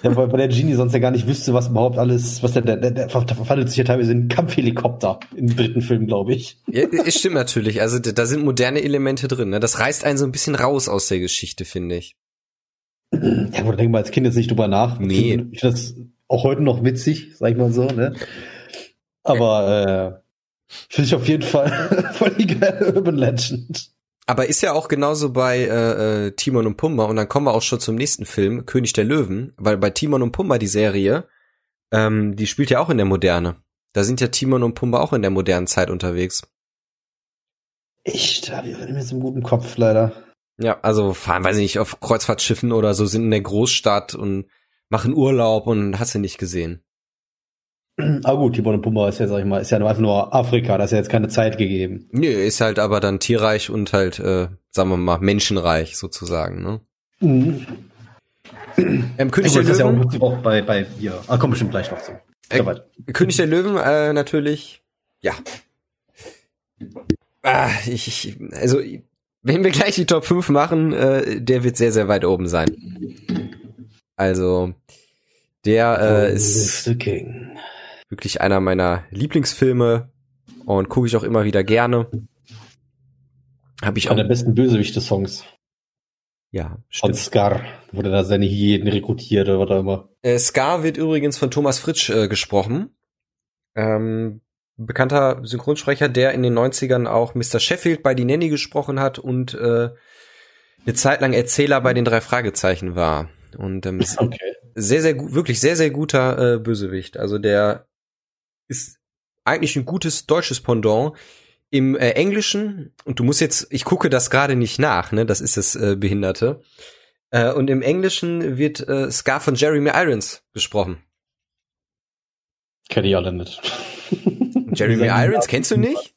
ja, weil, der Genie sonst ja gar nicht wüsste, was überhaupt alles, was der, der, der, der verwandelt sich ja teilweise in Kampfhelikopter im dritten Film, glaube ich. Ja, es stimmt natürlich. Also da sind moderne Elemente drin. Ne? Das reißt einen so ein bisschen raus aus der Geschichte, finde ich. Ja, da denkt man als Kind jetzt nicht drüber nach. Nee. Ich finde das auch heute noch witzig, sag ich mal so, ne? Aber äh, finde ich auf jeden Fall voll die geile Urban Legend. Aber ist ja auch genauso bei äh, äh, Timon und Pumba und dann kommen wir auch schon zum nächsten Film, König der Löwen, weil bei Timon und Pumba die Serie, ähm, die spielt ja auch in der Moderne. Da sind ja Timon und Pumba auch in der modernen Zeit unterwegs. Echt? Habe ich so einen guten Kopf leider. Ja, also fahren, weiß ich nicht, auf Kreuzfahrtschiffen oder so, sind in der Großstadt und machen Urlaub und hast du nicht gesehen. Ah gut, Timon und Pumba ist ja, sag ich mal, ist ja einfach nur Afrika, da ist ja jetzt keine Zeit gegeben. Nö, ist halt aber dann tierreich und halt, äh, sagen wir mal, menschenreich sozusagen, ne? Mhm. Ähm, König der Löwen. Das ja auch bei, bei, ja, ah, komm bestimmt gleich noch zu. Äh, König der Löwen, äh, natürlich, ja. Ah, ich, ich, also, wenn wir gleich die Top 5 machen, äh, der wird sehr, sehr weit oben sein. Also, der äh, ist. The King wirklich einer meiner Lieblingsfilme und gucke ich auch immer wieder gerne. Habe ich auch. Einer der besten Bösewichte-Songs. Ja, Von stimmt. Scar, wo der da seine Hyänen rekrutiert oder was auch immer. Äh, Scar wird übrigens von Thomas Fritsch äh, gesprochen. Ähm, bekannter Synchronsprecher, der in den 90ern auch Mr. Sheffield bei Die Nanny gesprochen hat und äh, eine Zeit lang Erzähler bei den drei Fragezeichen war. Und ähm, Okay. sehr, sehr gut, wirklich sehr, sehr guter äh, Bösewicht. Also der ist eigentlich ein gutes deutsches Pendant. Im äh, Englischen, und du musst jetzt, ich gucke das gerade nicht nach, ne, das ist das äh, Behinderte. Äh, und im Englischen wird äh, Scar von Jeremy Irons gesprochen. Kenne ich alle nicht. Jeremy Irons, kennst du nicht?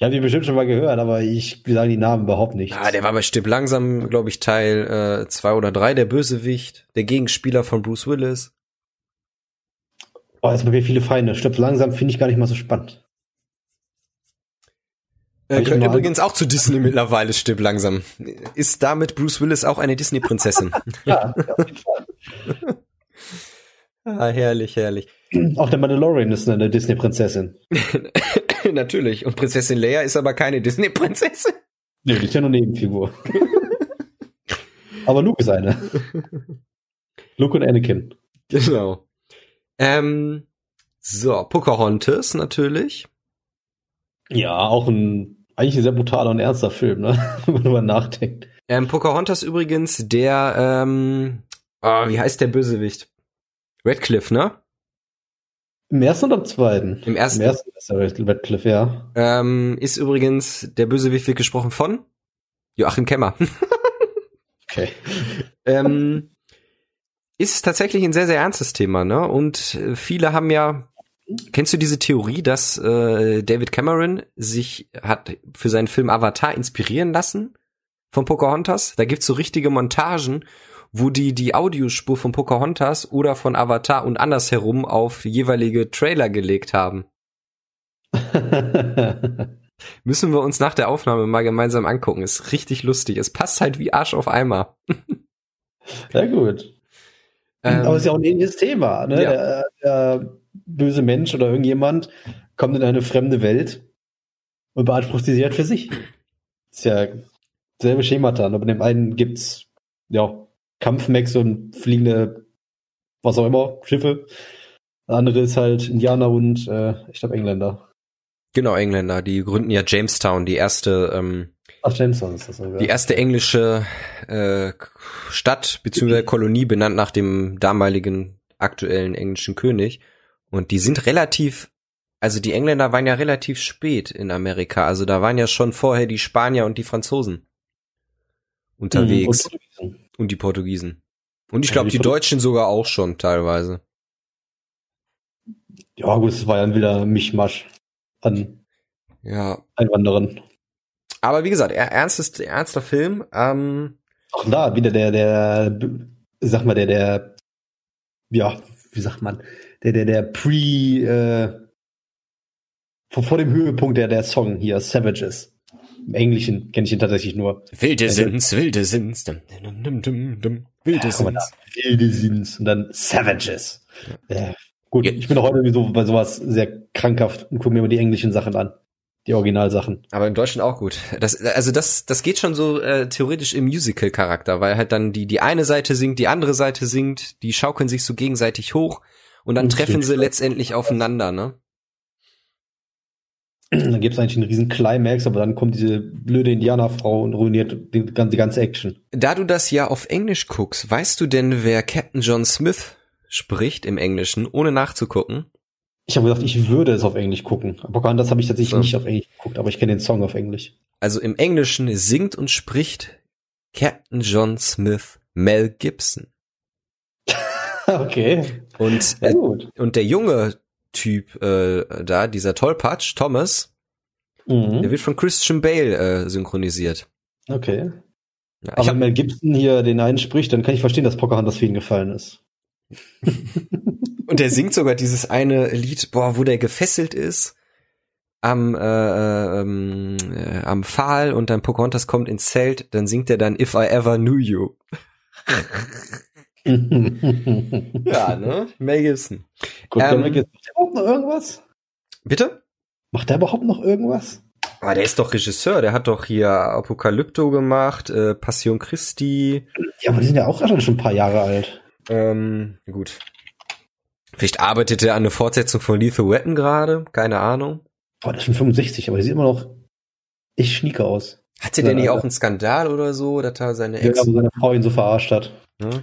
Ich habe die bestimmt schon mal gehört, aber ich sage die Namen überhaupt nicht. Ah, der war bei Stipp langsam, glaube ich, Teil äh, zwei oder drei, der Bösewicht, der Gegenspieler von Bruce Willis. Oh, jetzt haben wir viele Feinde. Stirbt langsam finde ich gar nicht mal so spannend. Äh, immer übrigens auch zu Disney mittlerweile, Stipp langsam. Ist damit Bruce Willis auch eine Disney-Prinzessin? Ja, auf jeden Fall. ah, herrlich, herrlich. Auch der Mandalorian ist eine Disney-Prinzessin. Natürlich. Und Prinzessin Leia ist aber keine Disney-Prinzessin. Nee, die ist ja nur Nebenfigur. aber Luke ist eine. Luke und Anakin. Genau. Ähm, so, Pocahontas natürlich. Ja, auch ein eigentlich ein sehr brutaler und ernster Film, ne? wenn man nachdenkt. Ähm, Pocahontas übrigens, der, ähm, ah, wie heißt der Bösewicht? Redcliffe, ne? Im ersten oder im zweiten? Im ersten. Im ersten ist der Redcliffe, ja. Ähm, ist übrigens, der Bösewicht wird gesprochen von Joachim Kemmer. Okay. ähm, ist tatsächlich ein sehr, sehr ernstes Thema, ne? Und äh, viele haben ja, kennst du diese Theorie, dass äh, David Cameron sich hat für seinen Film Avatar inspirieren lassen von Pocahontas? Da gibt's so richtige Montagen, wo die die Audiospur von Pocahontas oder von Avatar und andersherum auf jeweilige Trailer gelegt haben. Müssen wir uns nach der Aufnahme mal gemeinsam angucken. Ist richtig lustig. Es passt halt wie Arsch auf Eimer. ja, gut. Ähm, Aber es ist ja auch ein ähnliches Thema. Ne? Ja. Der, der böse Mensch oder irgendjemand kommt in eine fremde Welt und beansprucht sie halt für sich. Ist ja selbe Schemata. Aber bei dem einen gibt's ja Kampfmechs und fliegende, was auch immer, Schiffe. Der andere ist halt Indianer und äh, ich glaube Engländer. Genau, Engländer, die gründen ja Jamestown, die erste, ähm, Ach, Jameson ist das sogar. die erste englische äh, Stadt bzw. Kolonie benannt nach dem damaligen aktuellen englischen König. Und die sind relativ, also die Engländer waren ja relativ spät in Amerika. Also da waren ja schon vorher die Spanier und die Franzosen unterwegs Mhm, und und die Portugiesen. Und ich glaube, die die Deutschen sogar auch schon teilweise. Ja, gut, es war ja ein wilder Mischmasch an Ja. Einwanderern. Aber wie gesagt, er, ernstes, ernster Film. Ähm, Auch da wieder der, der, sag mal, der, der, ja, wie sagt man, der, der, der Pre, äh, vor, vor dem Höhepunkt der, der Song hier, Savages. Im Englischen kenne ich ihn tatsächlich nur. wilde Also- sind's, wilde sind's. Dum, dum, dum, dum, dum. Wilde Ja, da, Wilde sind's und dann Savages. Ja. gut, Ja. ich bin auch heute so bei sowas sehr krankhaft und gucke mir immer die englischen Sachen an. Die Originalsachen. Aber im Deutschen auch gut. Das, also das, das geht schon so äh, theoretisch im Musical-Charakter, weil halt dann die, die eine Seite singt, die andere Seite singt, die schaukeln sich so gegenseitig hoch und dann Und treffen sie letztendlich aufeinander, ne? Dann gibt's eigentlich einen riesen Climax, aber dann kommt diese blöde Indianerfrau und ruiniert die, die ganze Action. Da du das ja auf Englisch guckst, weißt du denn, wer Captain John Smith spricht im Englischen, ohne nachzugucken? Ich habe gedacht, ich würde es auf Englisch gucken. Aber das habe ich tatsächlich So. nicht auf Englisch geguckt, aber ich kenne den Song auf Englisch. Also im Englischen singt und spricht Captain John Smith Mel Gibson. okay. Und, äh, gut. und der junge Typ äh, da, dieser Tollpatsch, Thomas, der Mhm. wird von Christian Bale äh, synchronisiert. Okay. Ja, Aber hab, wenn Mel Gibson hier den einen spricht, dann kann ich verstehen, dass Pocahontas für ihn gefallen ist. Und der singt sogar dieses eine Lied, boah, wo der gefesselt ist am äh, äh, ähm, äh, am Pfahl und dann Pocahontas kommt ins Zelt, dann singt er dann If I Ever Knew You. Ja, ne? Mel Gibson. Gut, Ähm, Mel Gibson. Macht der überhaupt noch irgendwas? Bitte? Macht der überhaupt noch irgendwas? Aber der ist doch Regisseur, der hat doch hier Apokalypto gemacht, äh, Passion Christi. Ja, aber die sind ja auch schon ein paar Jahre alt. Ähm, gut. Vielleicht arbeitet er an eine Fortsetzung von Lethal Weapon gerade, keine Ahnung. Boah, das ist schon 65, aber die sieht immer noch echt schnieke aus. Hatte der nicht auch einen Skandal oder so, dass er seine Ja, Ex... wo seine Frau ihn so verarscht hat, Ne?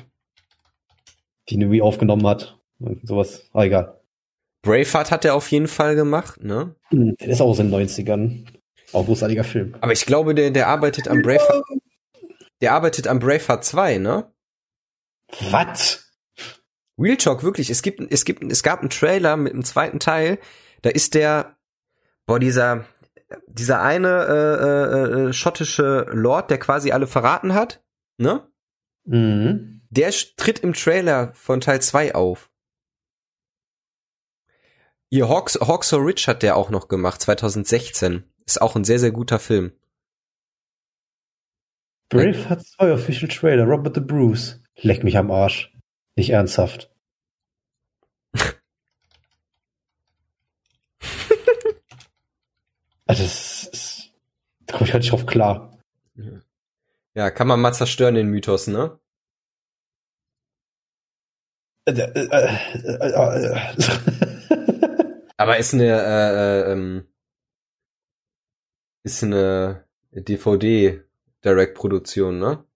die ihn irgendwie aufgenommen hat. Und sowas. Ah, egal. Braveheart hat er auf jeden Fall gemacht, ne? Hm, Der ist auch aus den 90ern. Auch ein großartiger Film. Aber ich glaube, der, der arbeitet am Braveheart, der arbeitet am Braveheart 2, ne? Was? Real Talk, wirklich. Es gibt, es gibt, es gab einen Trailer mit einem zweiten Teil. Da ist der, boah, dieser, dieser eine äh, äh, äh, schottische Lord, der quasi alle verraten hat, ne? Mhm. Der tritt im Trailer von Teil 2 auf. Ihr Hawks, Hawks so Rich hat der auch noch gemacht, 2016. Ist auch ein sehr, sehr guter Film. Brave hat zwei Official Trailer. Robert the Bruce. Leck mich am Arsch. Nicht ernsthaft. Also das ist, da komme ich halt nicht drauf klar. Ja, kann man mal zerstören, den Mythos, ne? Aber ist eine, äh, äh, ähm, ist eine DVD-Direct-Produktion, ne?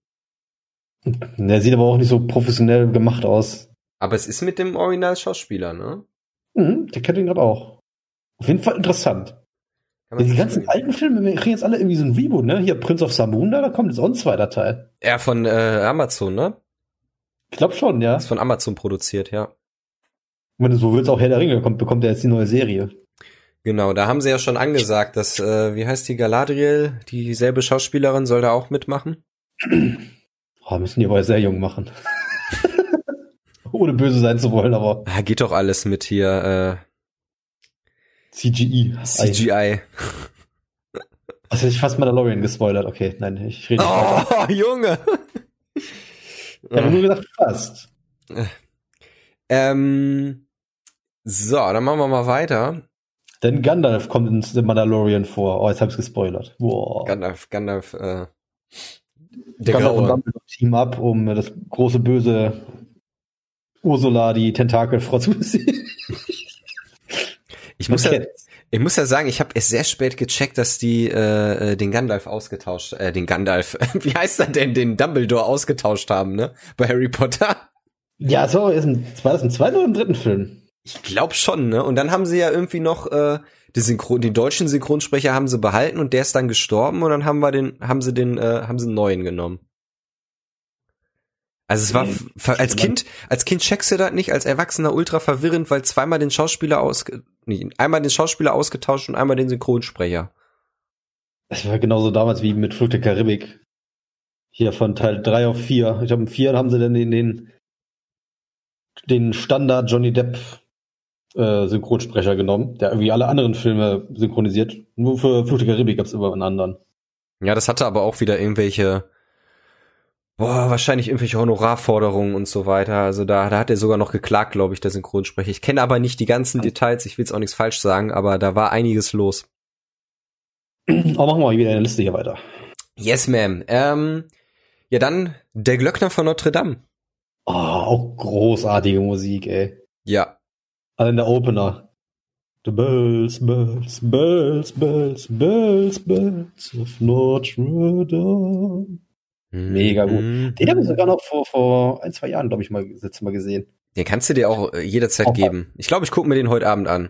Der sieht aber auch nicht so professionell gemacht aus. Aber es ist mit dem Original-Schauspieler, ne? Mhm, der kennt ihn gerade auch. Auf jeden Fall interessant. Ja, die ganzen alten Filme wir kriegen jetzt alle irgendwie so ein Reboot, ne? Hier Prince of Samunda, da kommt jetzt auch ein zweiter Teil. Ja, von äh, Amazon, ne? Ich glaube schon, ja. Ist von Amazon produziert, ja. Wenn du so willst, auch Herr der Ringe kommt, bekommt er jetzt die neue Serie. Genau, da haben sie ja schon angesagt, dass, äh, wie heißt die Galadriel, dieselbe Schauspielerin soll da auch mitmachen. Oh, müssen die aber sehr jung machen. Ohne böse sein zu wollen, aber Ah, geht doch alles mit hier, CGI. äh, CGI. Also ich fast Mandalorian gespoilert. Okay, nein, ich rede nicht weiter. Oh, Junge! Ich habe nur gesagt, fast. ähm, so, dann machen wir mal weiter. Denn Gandalf kommt in The Mandalorian vor. Oh, jetzt hab ich's gespoilert. Boah. Gandalf, Gandalf, äh, der Gandalf und Graue. Dumbledore Team up, um das große böse Ursula, die Tentakelfrau zu besiegen. Ich muss, ja, Okay. ich muss ja sagen, ich habe erst sehr spät gecheckt, dass die äh, äh, den Gandalf ausgetauscht, äh, den Gandalf, wie heißt er denn, den Dumbledore ausgetauscht haben, ne? Bei Harry Potter. Ja, so, ist ein, war das im zweiten oder im dritten Film? Ich glaub schon, ne? Und dann haben sie ja irgendwie noch äh, die Synchron, den deutschen Synchronsprecher haben sie behalten und der ist dann gestorben und dann haben wir den, haben sie den, äh, haben sie einen neuen genommen. Also es war Nee, als Kind, als Kind checkst du das nicht, als Erwachsener ultra verwirrend, weil zweimal den Schauspieler aus, nee, einmal den Schauspieler ausgetauscht und einmal den Synchronsprecher. Das war genauso damals wie mit Flug der Karibik. Hier von Teil 3 auf 4. Ich glaube, im 4 haben sie dann den, den, den Standard Johnny Depp äh, Synchronsprecher genommen, der irgendwie alle anderen Filme synchronisiert. Nur für Flug der Karibik gab es immer einen anderen. Ja, das hatte aber auch wieder irgendwelche, boah, wahrscheinlich irgendwelche Honorarforderungen und so weiter. Also da, da hat er sogar noch geklagt, glaube ich, der Synchronsprecher. Ich kenne aber nicht die ganzen Details, ich will jetzt auch nichts falsch sagen, aber da war einiges los. Aber machen wir mal wieder eine Liste hier weiter. Yes, ma'am. Ähm, ja, dann der Glöckner von Notre Dame. Oh, auch großartige Musik, ey. Ja. Allein der Opener. The bells, bells, bells, bells, bells, bells of Notre Dame. Mega gut. Mhm. Den habe ich sogar noch vor, vor ein, zwei Jahren, glaube ich, mal, Mal gesehen. Den kannst du dir auch äh, jederzeit Auch- geben. Ich glaube, ich gucke mir den heute Abend an.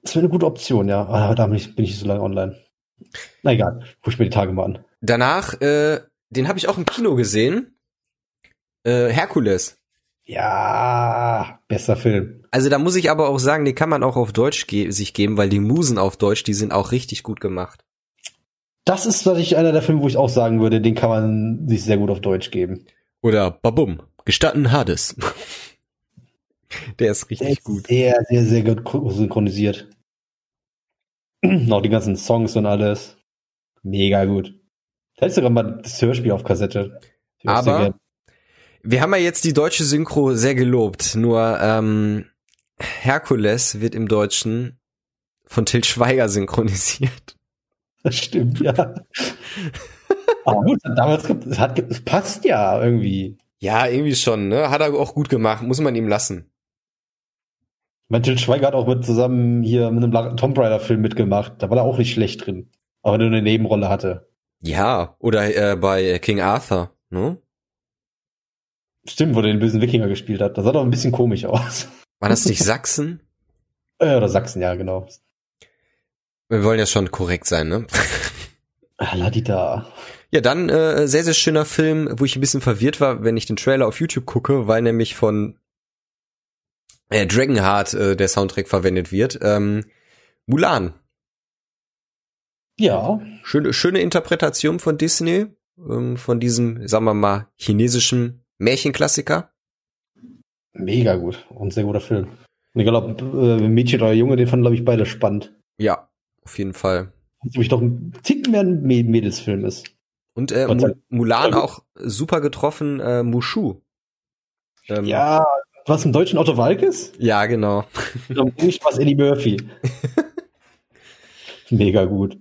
Das wäre eine gute Option, ja. Aber da bin ich, bin ich nicht so lange online. Na egal, guck ich mir die Tage mal an. Danach, äh, den habe ich auch im Kino gesehen. Äh, Herkules. Ja, bester Film. Also da muss ich aber auch sagen, den kann man auch auf Deutsch ge sich geben, weil die Musen auf Deutsch, die sind auch richtig gut gemacht. Das ist tatsächlich einer der Filme, wo ich auch sagen würde, den kann man sich sehr gut auf Deutsch geben. Oder Babum, gestanden Hades. Der ist Der richtig ist gut. Sehr, sehr, sehr gut synchronisiert. Auch die ganzen Songs und alles. Mega gut. Da ist sogar mal das Hörspiel auf Kassette. Ich Aber wir haben ja jetzt die deutsche Synchro sehr gelobt, nur ähm, Herkules wird im Deutschen von Till Schweiger synchronisiert. Das stimmt, ja. Aber gut, damals, es hat, es passt ja irgendwie. Ja, irgendwie schon, ne? Hat er auch gut gemacht, muss man ihm lassen. Mein Till Schweiger hat auch mit zusammen hier mit einem Tomb Raider Film mitgemacht. Da war er auch nicht schlecht drin. Aber er eine Nebenrolle hatte. Ja, oder äh, bei King Arthur, ne? Stimmt, wo der den bösen Wikinger gespielt hat. Das sah doch ein bisschen komisch aus. War das nicht Sachsen? äh, oder Sachsen, ja, genau. Wir wollen ja schon korrekt sein, ne? Ladida. Ja, dann äh, sehr, sehr schöner Film, wo ich ein bisschen verwirrt war, wenn ich den Trailer auf YouTube gucke, weil nämlich von äh, Dragonheart äh, der Soundtrack verwendet wird. Ähm, Mulan. Ja. Schöne, schöne Interpretation von Disney, ähm, von diesem, sagen wir mal, chinesischen Märchenklassiker. Mega gut. Und sehr guter Film. Und ich glaube, äh, Mädchen oder Junge, den fanden, glaube ich, beide spannend. Ja, auf jeden Fall. Nämlich doch ein Ticken mehr ein Mädelsfilm ist. Und äh, Mulan auch super getroffen, äh, Mushu. Ähm, ja, was im deutschen Otto Walkes? Ja, genau. Nicht was Eddie Murphy. Mega gut.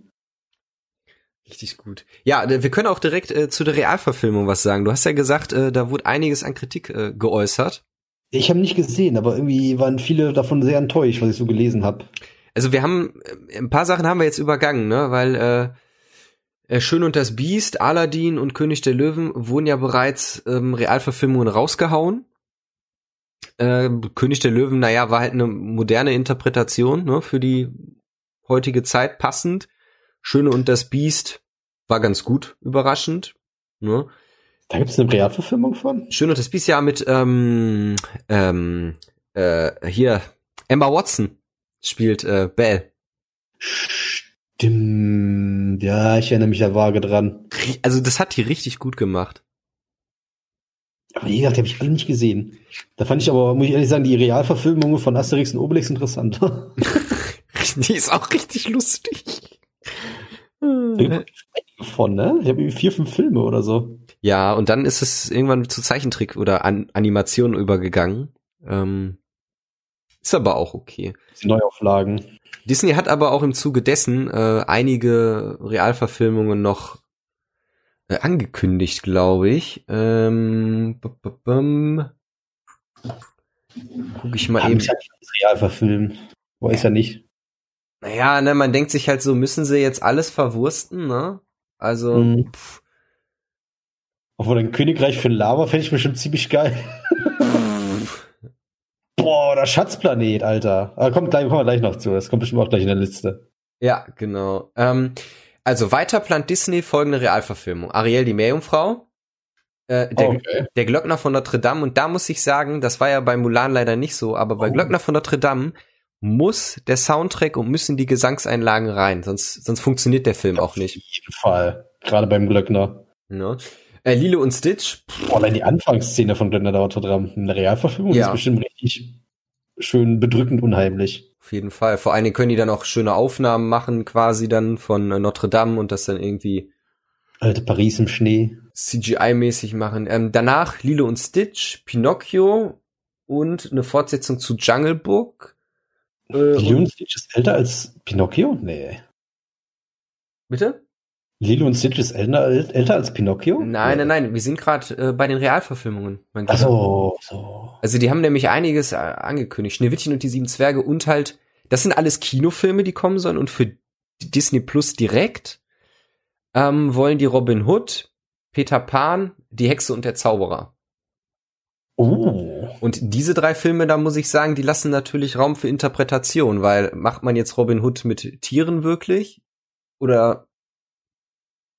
Richtig gut. Ja, wir können auch direkt äh, zu der Realverfilmung was sagen. Du hast ja gesagt, äh, da wurde einiges an Kritik äh, geäußert. Ich habe nicht gesehen, aber irgendwie waren viele davon sehr enttäuscht, was ich so gelesen habe. Also wir haben äh, ein paar Sachen haben wir jetzt übergangen, ne, weil äh, äh, Schön und das Biest, Aladdin und König der Löwen wurden ja bereits ähm, Realverfilmungen rausgehauen. Äh, König der Löwen, naja, war halt eine moderne Interpretation ne, für die heutige Zeit passend. Schöne und das Biest war ganz gut, überraschend. Ne? Da gibt's eine Realverfilmung von? Schön und das Biest ja mit ähm, ähm, äh, hier Emma Watson spielt äh, Belle. Stimmt. Ja, ich erinnere mich da vage dran. Also das hat die richtig gut gemacht. Aber wie gesagt, die habe ich alle nicht gesehen. Da fand ich aber, muss ich ehrlich sagen, die Realverfilmung von Asterix und Obelix interessanter. die ist auch richtig lustig. Von, ne? Ich habe vier, fünf Filme oder so. Ja, und dann ist es irgendwann zu Zeichentrick oder An Animation übergegangen. Ähm, ist aber auch okay. Die Neuauflagen. Disney hat aber auch im Zuge dessen äh, einige Realverfilmungen noch äh, angekündigt, glaube ich. Ähm, Guck ich mal Haben eben. Ja nicht Real verfilmt. Weiß ja nicht. Naja, ne, man denkt sich halt so, müssen sie jetzt alles verwursten, ne? Also, Mhm. Obwohl ein Königreich für Lava fände ich bestimmt ziemlich geil. Boah, der Schatzplanet, Alter. Aber kommt gleich, kommen wir gleich noch zu. Das kommt bestimmt auch gleich in der Liste. Ja, genau. Ähm, also weiter plant Disney folgende Realverfilmung. Ariel die Meerjungfrau, äh, der, okay. der Glöckner von Notre Dame. Und da muss ich sagen, das war ja bei Mulan leider nicht so, aber bei Oh. Glöckner von Notre Dame muss der Soundtrack und müssen die Gesangseinlagen rein, sonst, sonst funktioniert der Film auch nicht. Auf jeden Fall. Gerade beim Glöckner. Ne? Äh, Lilo und Stitch, Boah, allein die Anfangsszene von Glöckner dauert dran. Eine Realverfilmung Ja. ist bestimmt richtig schön bedrückend unheimlich. auf jeden Fall. Vor allen Dingen können die dann auch schöne Aufnahmen machen, quasi dann von äh, Notre Dame und das dann irgendwie Alte Paris im Schnee. CGI-mäßig machen. Ähm, danach Lilo und Stitch, Pinocchio und eine Fortsetzung zu Jungle Book. Äh, Lilo und, Stitch ist älter als Pinocchio? Nee. bitte? Lilo und Stitch ist älter, älter als Pinocchio? Nein, nein, nein, wir sind gerade äh, bei den Realverfilmungen. mein Ach so, so. Also die haben nämlich einiges äh, angekündigt. Schneewittchen und die sieben Zwerge und halt, das sind alles Kinofilme, die kommen sollen und für Disney Plus direkt ähm, wollen die Robin Hood, Peter Pan, die Hexe und der Zauberer. Oh. Und diese drei Filme, da muss ich sagen, die lassen natürlich Raum für Interpretation, weil macht man jetzt Robin Hood mit Tieren wirklich oder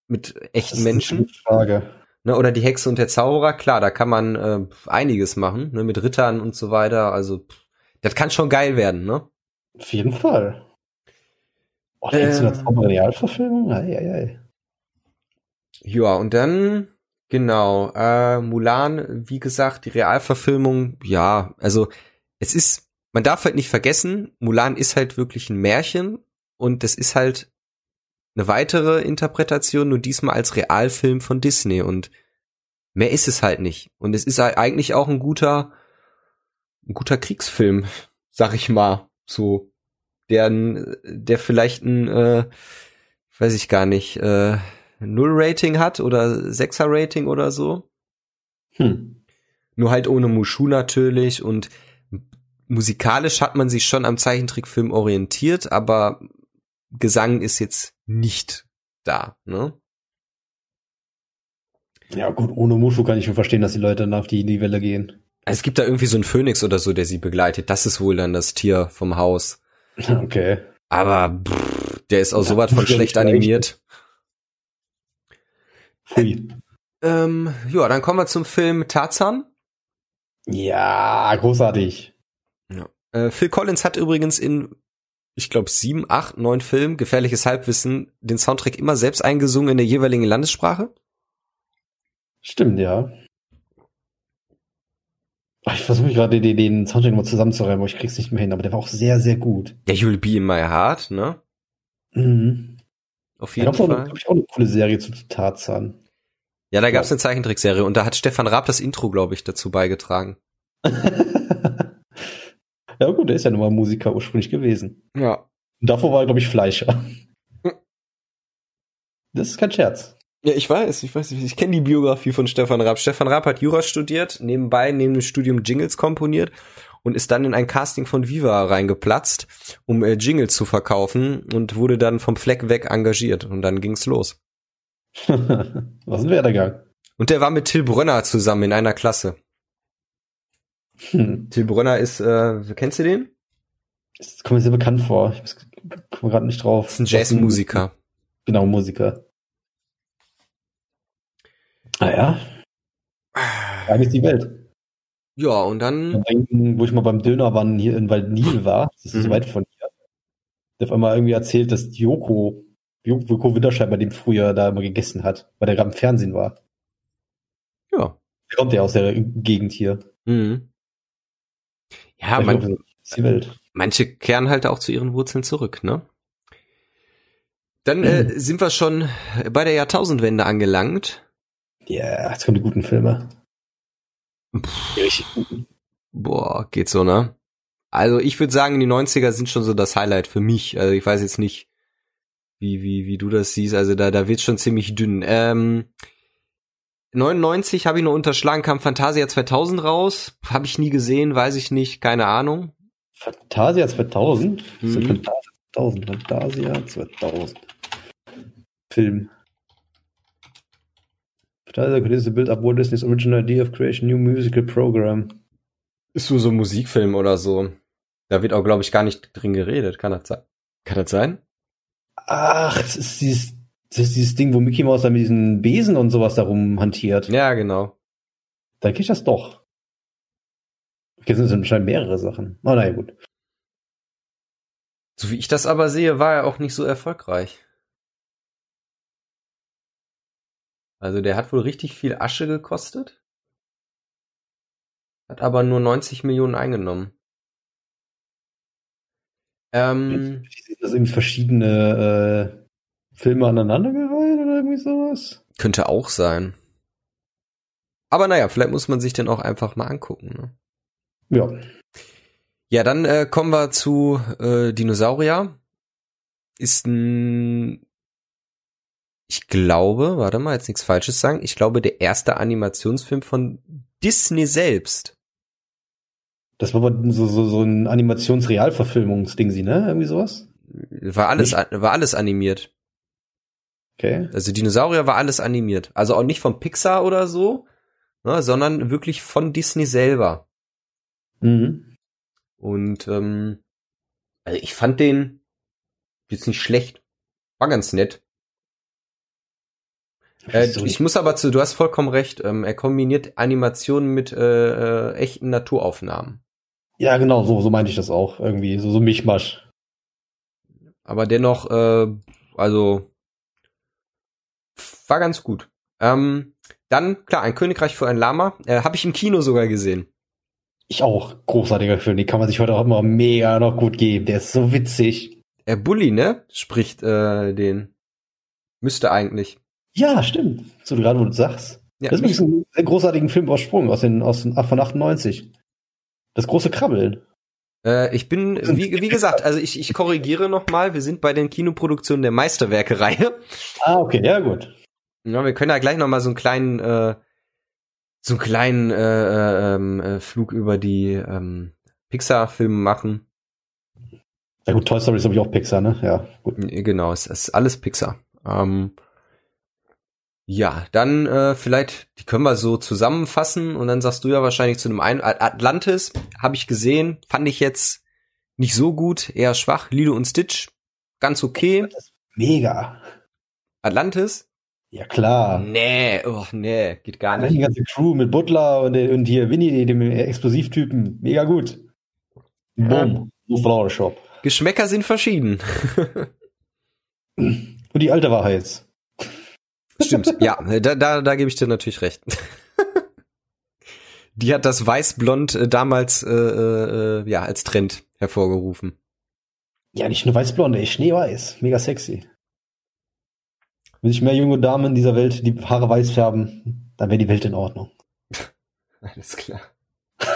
mit echten Menschen? Frage. Ne, oder die Hexe und der Zauberer, klar, da kann man äh, einiges machen, ne, mit Rittern und so weiter. Also pff, das kann schon geil werden, ne? Auf jeden Fall. Oh, die Ähm. Hexe und der Zauberer Realverfilmung? Ei, ei, ei. Ja, und dann, genau, äh, Mulan, wie gesagt, die Realverfilmung, ja, also es ist, man darf halt nicht vergessen, Mulan ist halt wirklich ein Märchen und das ist halt eine weitere Interpretation, nur diesmal als Realfilm von Disney und mehr ist es halt nicht. Und es ist halt eigentlich auch ein guter, ein guter Kriegsfilm, sag ich mal, so der, der vielleicht ein, äh, weiß ich gar nicht, äh, Null-Rating hat oder Sechser-Rating oder so. Hm. Nur halt ohne Mushu natürlich und musikalisch hat man sich schon am Zeichentrickfilm orientiert, aber Gesang ist jetzt nicht da, ne? Ja, gut, ohne Mushu kann ich schon verstehen, dass die Leute dann auf die, die Welle gehen. Es gibt da irgendwie so einen Phönix oder so, der sie begleitet. Das ist wohl dann das Tier vom Haus. Okay. Aber pff, der ist auch ja, so was von schlecht animiert. Pfui. Ähm, ja, dann kommen wir zum Film Tarzan. Ja, großartig. Ja. Äh, Phil Collins hat übrigens in, ich glaube, sieben, acht, neun Filmen, gefährliches Halbwissen, den Soundtrack immer selbst eingesungen in der jeweiligen Landessprache. Stimmt, ja. Ich versuche gerade den, den Soundtrack mal zusammenzureimen, aber ich krieg's nicht mehr hin, aber der war auch sehr, sehr gut. Der You'll Be in My Heart, ne? Mhm. Auf jeden Fall. Da ich, auch eine coole Serie zu Tarzan. Ja, da gab's ja. eine Zeichentrickserie und da hat Stefan Raab das Intro, glaube ich, dazu beigetragen. ja gut, der ist ja nun mal Musiker ursprünglich gewesen. Ja. Und davor war er, glaube ich, Fleischer. Das ist kein Scherz. Ja, ich weiß, ich weiß, ich kenne die Biografie von Stefan Raab. Stefan Raab hat Jura studiert, nebenbei neben dem Studium Jingles komponiert und ist dann in ein Casting von Viva reingeplatzt, um äh, Jingles zu verkaufen und wurde dann vom Fleck weg engagiert und dann ging's los. Was ein Werdegang. Und der war mit Till Brönner zusammen in einer Klasse. Hm. Till Brönner ist, äh, kennst du den? Das kommt mir sehr bekannt vor. Ich komme gerade nicht drauf. Das ist ein Jazzmusiker. Genau, Musiker. Ah ja. Eigentlich die Welt. Ja, und dann. Denken, wo ich mal beim Dönerwann hier in Waldnil war, das ist mhm. so weit von hier, der auf einmal irgendwie erzählt, dass Joko, Joko Winterscheid bei dem früher da immer gegessen hat, weil der gerade im Fernsehen war. Ja. Kommt ja aus der Gegend hier. Mhm. Ja, man, glaube, die Welt. manche kehren halt auch zu ihren Wurzeln zurück, ne? Dann äh, mhm. sind wir schon bei der Jahrtausendwende angelangt. Ja, yeah, jetzt kommen die guten Filme. Boah, geht so, ne? Also ich würde sagen, die 90er sind schon so das Highlight für mich. Also ich weiß jetzt nicht, wie, wie, wie du das siehst. Also da, da wird's schon ziemlich dünn. Ähm, 99 habe ich noch unterschlagen, kam Fantasia 2000 raus. Habe ich nie gesehen, weiß ich nicht, keine Ahnung. Fantasia 2000? Mhm. Fantasia 2000, Fantasia 2000. Film. Fantasia continues to build up Walt Disney's original idea of creation new musical program. Ist so so ein Musikfilm oder so. Da wird auch, glaube ich, gar nicht drin geredet. Kann das sein? Kann das sein? Ach, das ist dieses, das ist dieses Ding, wo Mickey Mouse da mit diesen Besen und sowas darum hantiert. Ja, genau. Dann krieg ich das doch. Jetzt sind es anscheinend mehrere Sachen. Oh, naja, gut. So wie ich das aber sehe, war er auch nicht so erfolgreich. Also der hat wohl richtig viel Asche gekostet. Hat aber nur 90 Millionen eingenommen. Ähm, Sind das irgendwie verschiedene äh, Filme aneinandergereiht oder irgendwie sowas? Könnte auch sein. Aber naja, vielleicht muss man sich den auch einfach mal angucken. Ne? Ja. Ja, dann äh, kommen wir zu äh, Dinosaurier. Ist ein ich glaube, warte mal, jetzt nichts Falsches sagen, ich glaube, der erste Animationsfilm von Disney selbst. Das war aber so, so, so ein Animationsrealverfilmungsding, sie, ne? Irgendwie sowas? War alles, nicht? war alles animiert. Okay. Also Dinosaurier war alles animiert. Also auch nicht von Pixar oder so, ne, sondern wirklich von Disney selber. Mhm. Und ähm, also ich fand den jetzt nicht schlecht. War ganz nett. Äh, ich muss aber zu, du hast vollkommen recht, ähm, er kombiniert Animationen mit äh, äh, echten Naturaufnahmen. Ja, genau, so, so meinte ich das auch. Irgendwie, so, so Mischmasch. Aber dennoch, äh, also war ganz gut. Ähm, dann, klar, ein Königreich für ein Lama. Äh, Habe ich im Kino sogar gesehen. Ich auch. Großartiger Film. Den kann man sich heute auch immer mega noch gut geben. Der ist so witzig. Er Bully, ne? Spricht äh, den. Müsste eigentlich. Ja, stimmt. So gerade, wo du sagst. Ja, das ist ein sehr großartigen Film übersprungen aus den, aus den, von 98. Das große Krabbeln. Äh, ich bin, wie, wie gesagt, also ich, ich korrigiere nochmal, wir sind bei den Kinoproduktionen der Meisterwerke-Reihe. Ah, okay, ja gut. Ja, wir können ja gleich nochmal so einen kleinen, äh, so einen kleinen äh, ähm, äh, Flug über die ähm, Pixar-Filme machen. Ja gut, Toy Story ist glaube ich auch Pixar, ne? Ja, gut. Genau, es ist alles Pixar. Ähm, ja, dann äh, vielleicht, die können wir so zusammenfassen und dann sagst du ja wahrscheinlich zu einem einen Atlantis, habe ich gesehen, fand ich jetzt nicht so gut, eher schwach. Lilo und Stitch, ganz okay. Mega. Atlantis? Ja klar. Nee, oh, nee, geht gar nicht. Die ganze Crew mit Butler und, und hier Winnie, dem Explosivtypen, mega gut. Boom, ja. Flower Shop. Geschmäcker sind verschieden. und die alte Wahrheit. Stimmt, ja, da, da, da gebe ich dir natürlich recht. Die hat das Weißblond äh, damals äh, äh, ja als Trend hervorgerufen. Ja, nicht nur weißblond, ey, schneeweiß, mega sexy. Wenn sich mehr junge Damen in dieser Welt die Haare weiß färben, dann wäre die Welt in Ordnung. Alles klar.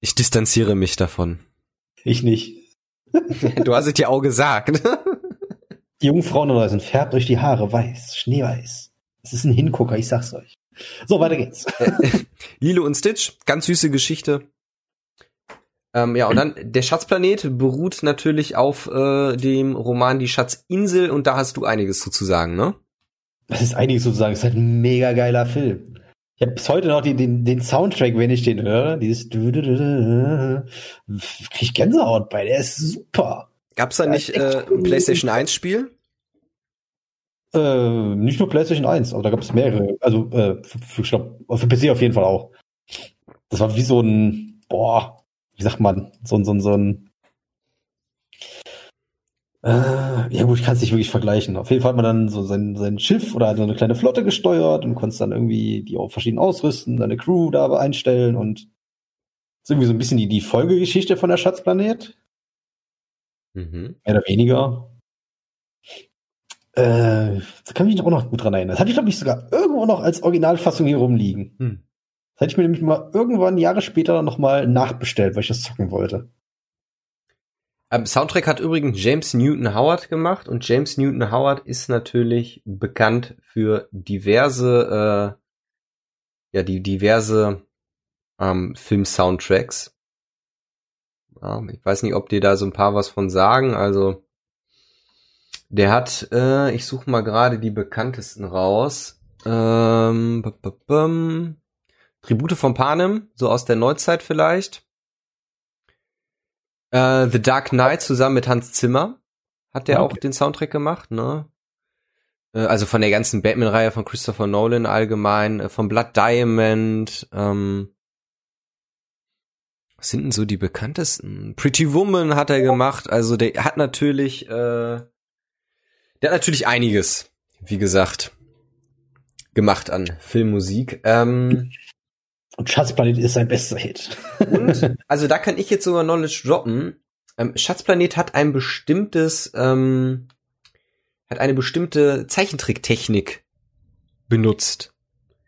ich distanziere mich davon. Ich nicht. Du hast es ja auch gesagt. Die Jungfrauen oder sind färbt euch die Haare weiß, schneeweiß. Es ist ein Hingucker, ich sag's euch. So, weiter geht's. Lilo und Stitch, ganz süße Geschichte. Ähm, ja, und dann der Schatzplanet beruht natürlich auf äh, dem Roman Die Schatzinsel und da hast du einiges zu sagen, ne? Das ist einiges sozusagen. Es ist halt ein mega geiler Film. Ich habe bis heute noch die, den, den Soundtrack, wenn ich den höre. Dieses krieg ich Gänsehaut bei. Der ist super. Gab's da nicht äh, ein PlayStation 1 Spiel? Äh, nicht nur PlayStation 1, aber da gab es mehrere. Also äh, für, für, ich glaub, für PC auf jeden Fall auch. Das war wie so ein, boah, wie sagt man, so ein, so ein, so ein äh, ja gut, ich kann es nicht wirklich vergleichen. Auf jeden Fall hat man dann so sein, sein Schiff oder so eine kleine Flotte gesteuert und konnte dann irgendwie die auch verschieden ausrüsten, seine Crew da einstellen und ist irgendwie so ein bisschen die, die Folgegeschichte von der Schatzplanet. Mhm. Mehr oder weniger. Äh, da kann ich mich auch noch gut dran erinnern. Das hatte ich, glaube ich, sogar irgendwo noch als Originalfassung hier rumliegen. Hm. Das hätte ich mir nämlich mal irgendwann Jahre später noch mal nachbestellt, weil ich das zocken wollte. Ähm, Soundtrack hat übrigens James Newton Howard gemacht und James Newton Howard ist natürlich bekannt für diverse, äh, ja, die diverse ähm, Film-Soundtracks. Ja, ich weiß nicht, ob dir da so ein paar was von sagen. Also der hat, äh, ich suche mal gerade die bekanntesten raus. Ähm, Tribute von Panem, so aus der Neuzeit vielleicht. Äh, The Dark Knight zusammen mit Hans Zimmer hat der okay. auch den Soundtrack gemacht, ne? Äh, also von der ganzen Batman-Reihe von Christopher Nolan allgemein, äh, von Blood Diamond, ähm, was sind denn so die bekanntesten? Pretty Woman hat er gemacht, also der hat natürlich, äh, der hat natürlich einiges, wie gesagt, gemacht an Filmmusik. Ähm, und Schatzplanet ist sein bester Hit. Und, also da kann ich jetzt sogar Knowledge droppen. Ähm, Schatzplanet hat ein bestimmtes, ähm, hat eine bestimmte Zeichentricktechnik benutzt.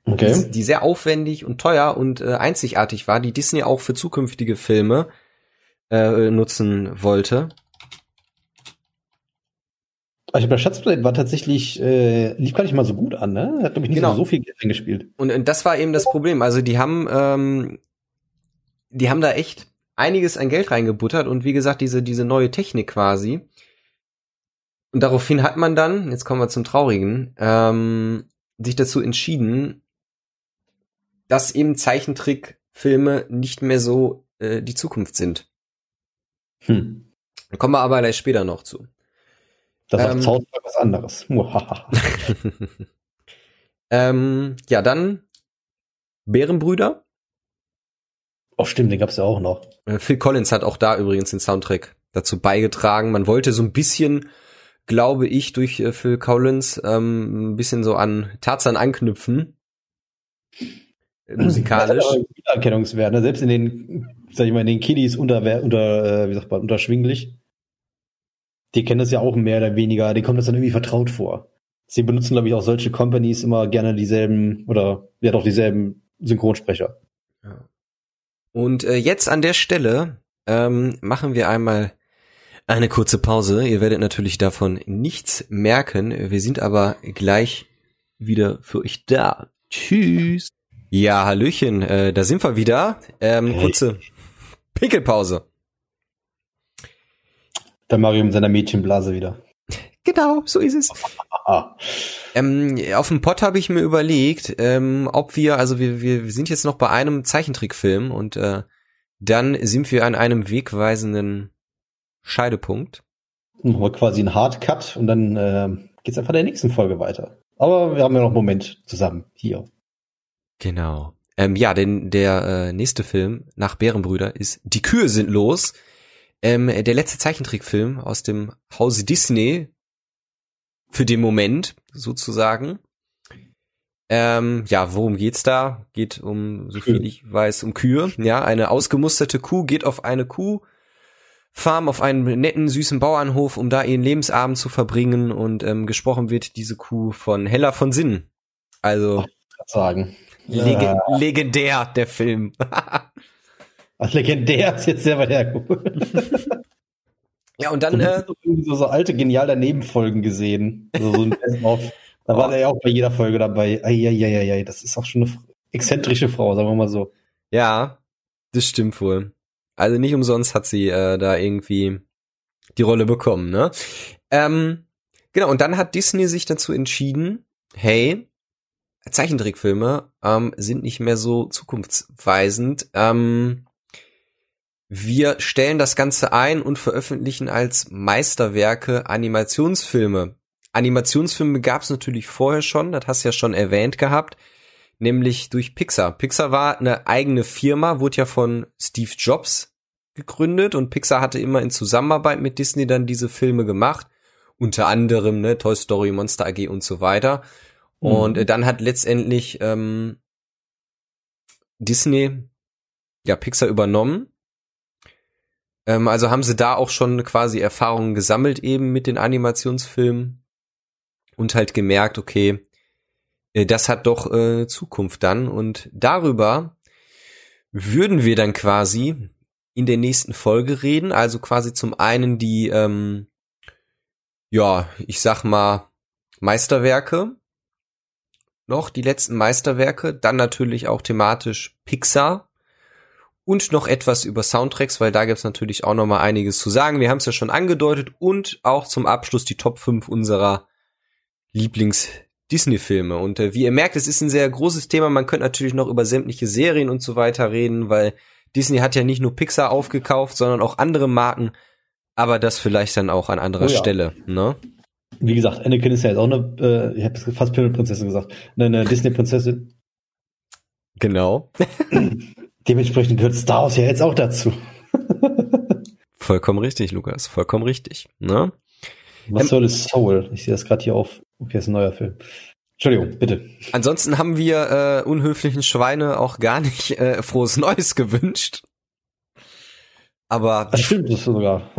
Okay. Die, die sehr aufwendig und teuer und äh, einzigartig war, die Disney auch für zukünftige Filme äh, nutzen wollte. Also bei Schatzplanet war tatsächlich, äh, lief gar nicht mal so gut an, ne? Hat, glaube ich, nicht genau. so viel Geld eingespielt. Und, und das war eben das Problem. Also die haben, ähm, die haben da echt einiges an Geld reingebuttert und wie gesagt, diese, diese neue Technik quasi. Und daraufhin hat man dann, jetzt kommen wir zum Traurigen, ähm, sich dazu entschieden, dass eben Zeichentrickfilme nicht mehr so äh, die Zukunft sind. Hm. Da kommen wir aber gleich später noch zu. Das sagt ähm, South was anderes. ähm, ja, dann Bärenbrüder. Oh, stimmt, den gab's ja auch noch. Äh, Phil Collins hat auch da übrigens den Soundtrack dazu beigetragen. Man wollte so ein bisschen, glaube ich, durch äh, Phil Collins ähm, ein bisschen so an Tarzan anknüpfen. Äh, musikalisch. Wiedererkennungswert, ne? selbst in den, sag ich mal, in den Kiddies unter, unter äh, wie sagt man, unterschwinglich die kennen das ja auch mehr oder weniger, die kommt das dann irgendwie vertraut vor. Sie benutzen, glaube ich, auch solche Companies immer gerne dieselben oder ja doch dieselben Synchronsprecher. Ja. Und äh, jetzt an der Stelle ähm, machen wir einmal eine kurze Pause. Ihr werdet natürlich davon nichts merken. Wir sind aber gleich wieder für euch da. Tschüss. Ja, Hallöchen, äh, da sind wir wieder. Ähm. Kurze Pickelpause. Der Mario mit seiner Mädchenblase wieder. Genau, so ist es. ähm, auf dem Pod habe ich mir überlegt, ähm, ob wir, also wir, wir sind jetzt noch bei einem Zeichentrickfilm und äh, dann sind wir an einem wegweisenden Scheidepunkt. Machen wir quasi einen Hardcut und dann äh, geht's einfach der nächsten Folge weiter. Aber wir haben ja noch einen Moment zusammen hier. Genau. Ähm, ja, denn der äh, nächste Film nach Bärenbrüder ist Die Kühe sind los. Ähm, der letzte Zeichentrickfilm aus dem Hause Disney für den Moment sozusagen. Ähm, ja, worum geht's da? Geht um, so viel ich weiß, um Kühe. Ja, eine ausgemusterte Kuh geht auf eine Kuhfarm, auf einen netten, süßen Bauernhof, um da ihren Lebensabend zu verbringen und ähm, gesprochen wird diese Kuh von Hella von Sinn. Also sagen. Leg ja. legendär der Film. Ach, legendär ist jetzt sehr weit hergeholt. Ja, und dann. Äh, so, so alte, genial daneben Folgen gesehen. Also so ein Best-of. Da war der ja auch bei jeder Folge dabei. Eieieiei, das ist auch schon eine exzentrische Frau, sagen wir mal so. Ja, das stimmt wohl. Also nicht umsonst hat sie äh, da irgendwie die Rolle bekommen, ne? Ähm, genau, und dann hat Disney sich dazu entschieden, hey, Zeichentrickfilme ähm, sind nicht mehr so zukunftsweisend. Ähm, wir stellen das Ganze ein und veröffentlichen als Meisterwerke Animationsfilme. Animationsfilme gab es natürlich vorher schon, das hast du ja schon erwähnt gehabt, nämlich durch Pixar. Pixar war eine eigene Firma, wurde ja von Steve Jobs gegründet und Pixar hatte immer in Zusammenarbeit mit Disney dann diese Filme gemacht, unter anderem ne, Toy Story, Monster AG und so weiter. Mhm. Und äh, dann hat letztendlich ähm, Disney ja Pixar übernommen ähm, also haben sie da auch schon quasi Erfahrungen gesammelt eben mit den Animationsfilmen und halt gemerkt, okay, äh, das hat doch äh, Zukunft dann und darüber würden wir dann quasi in der nächsten Folge reden. Also quasi zum einen die, ähm, ja, ich sag mal, Meisterwerke. Noch die letzten Meisterwerke. Dann natürlich auch thematisch Pixar und noch etwas über Soundtracks, weil da gibt's natürlich auch noch mal einiges zu sagen. Wir haben es ja schon angedeutet und auch zum Abschluss die Top 5 unserer Lieblings Disney-Filme. Und äh, wie ihr merkt, es ist ein sehr großes Thema. Man könnte natürlich noch über sämtliche Serien und so weiter reden, weil Disney hat ja nicht nur Pixar aufgekauft, sondern auch andere Marken. Aber das vielleicht dann auch an anderer oh ja. Stelle. Ne? Wie gesagt, Anakin ist ja jetzt auch eine, äh, ich habe fast Pimmelprinzessin gesagt, eine, eine Disney-Prinzessin. Genau. Dementsprechend gehört Star Wars ja jetzt auch dazu. vollkommen richtig, Lukas. Vollkommen richtig. Ne? Was ähm, soll es Soul? Ich sehe das gerade hier auf. Okay, ist ein neuer Film. Entschuldigung, bitte. Ansonsten haben wir äh, unhöflichen Schweine auch gar nicht äh, frohes Neues gewünscht. Aber das stimmt das sogar.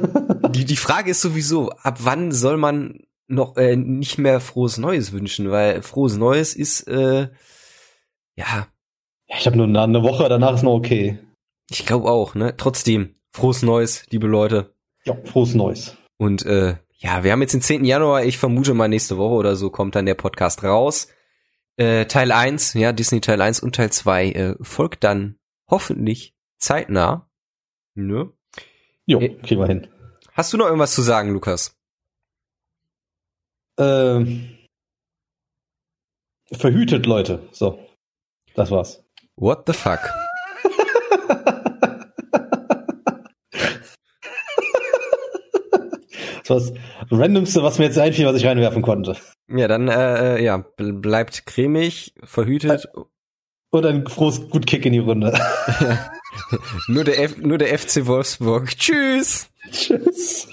die, die Frage ist sowieso, ab wann soll man noch äh, nicht mehr frohes Neues wünschen? Weil frohes Neues ist äh, ja ja, ich habe nur eine Woche, danach ist noch okay. Ich glaube auch, ne? Trotzdem, frohes Neues, liebe Leute. Ja, frohes Neues. Und äh, ja, wir haben jetzt den 10. Januar, ich vermute mal nächste Woche oder so kommt dann der Podcast raus. Äh, Teil 1, ja, Disney Teil 1 und Teil 2 äh, folgt dann hoffentlich zeitnah. Ne? Jo, äh, kriegen wir hin. Hast du noch irgendwas zu sagen, Lukas? Ähm, verhütet, Leute. So, das war's. What the fuck? das war das Randomste, was mir jetzt einfiel, was ich reinwerfen konnte. Ja, dann äh, ja, bleibt cremig, verhütet. Und ein frohes Gutkick in die Runde. nur, der F nur der FC Wolfsburg. Tschüss. Tschüss.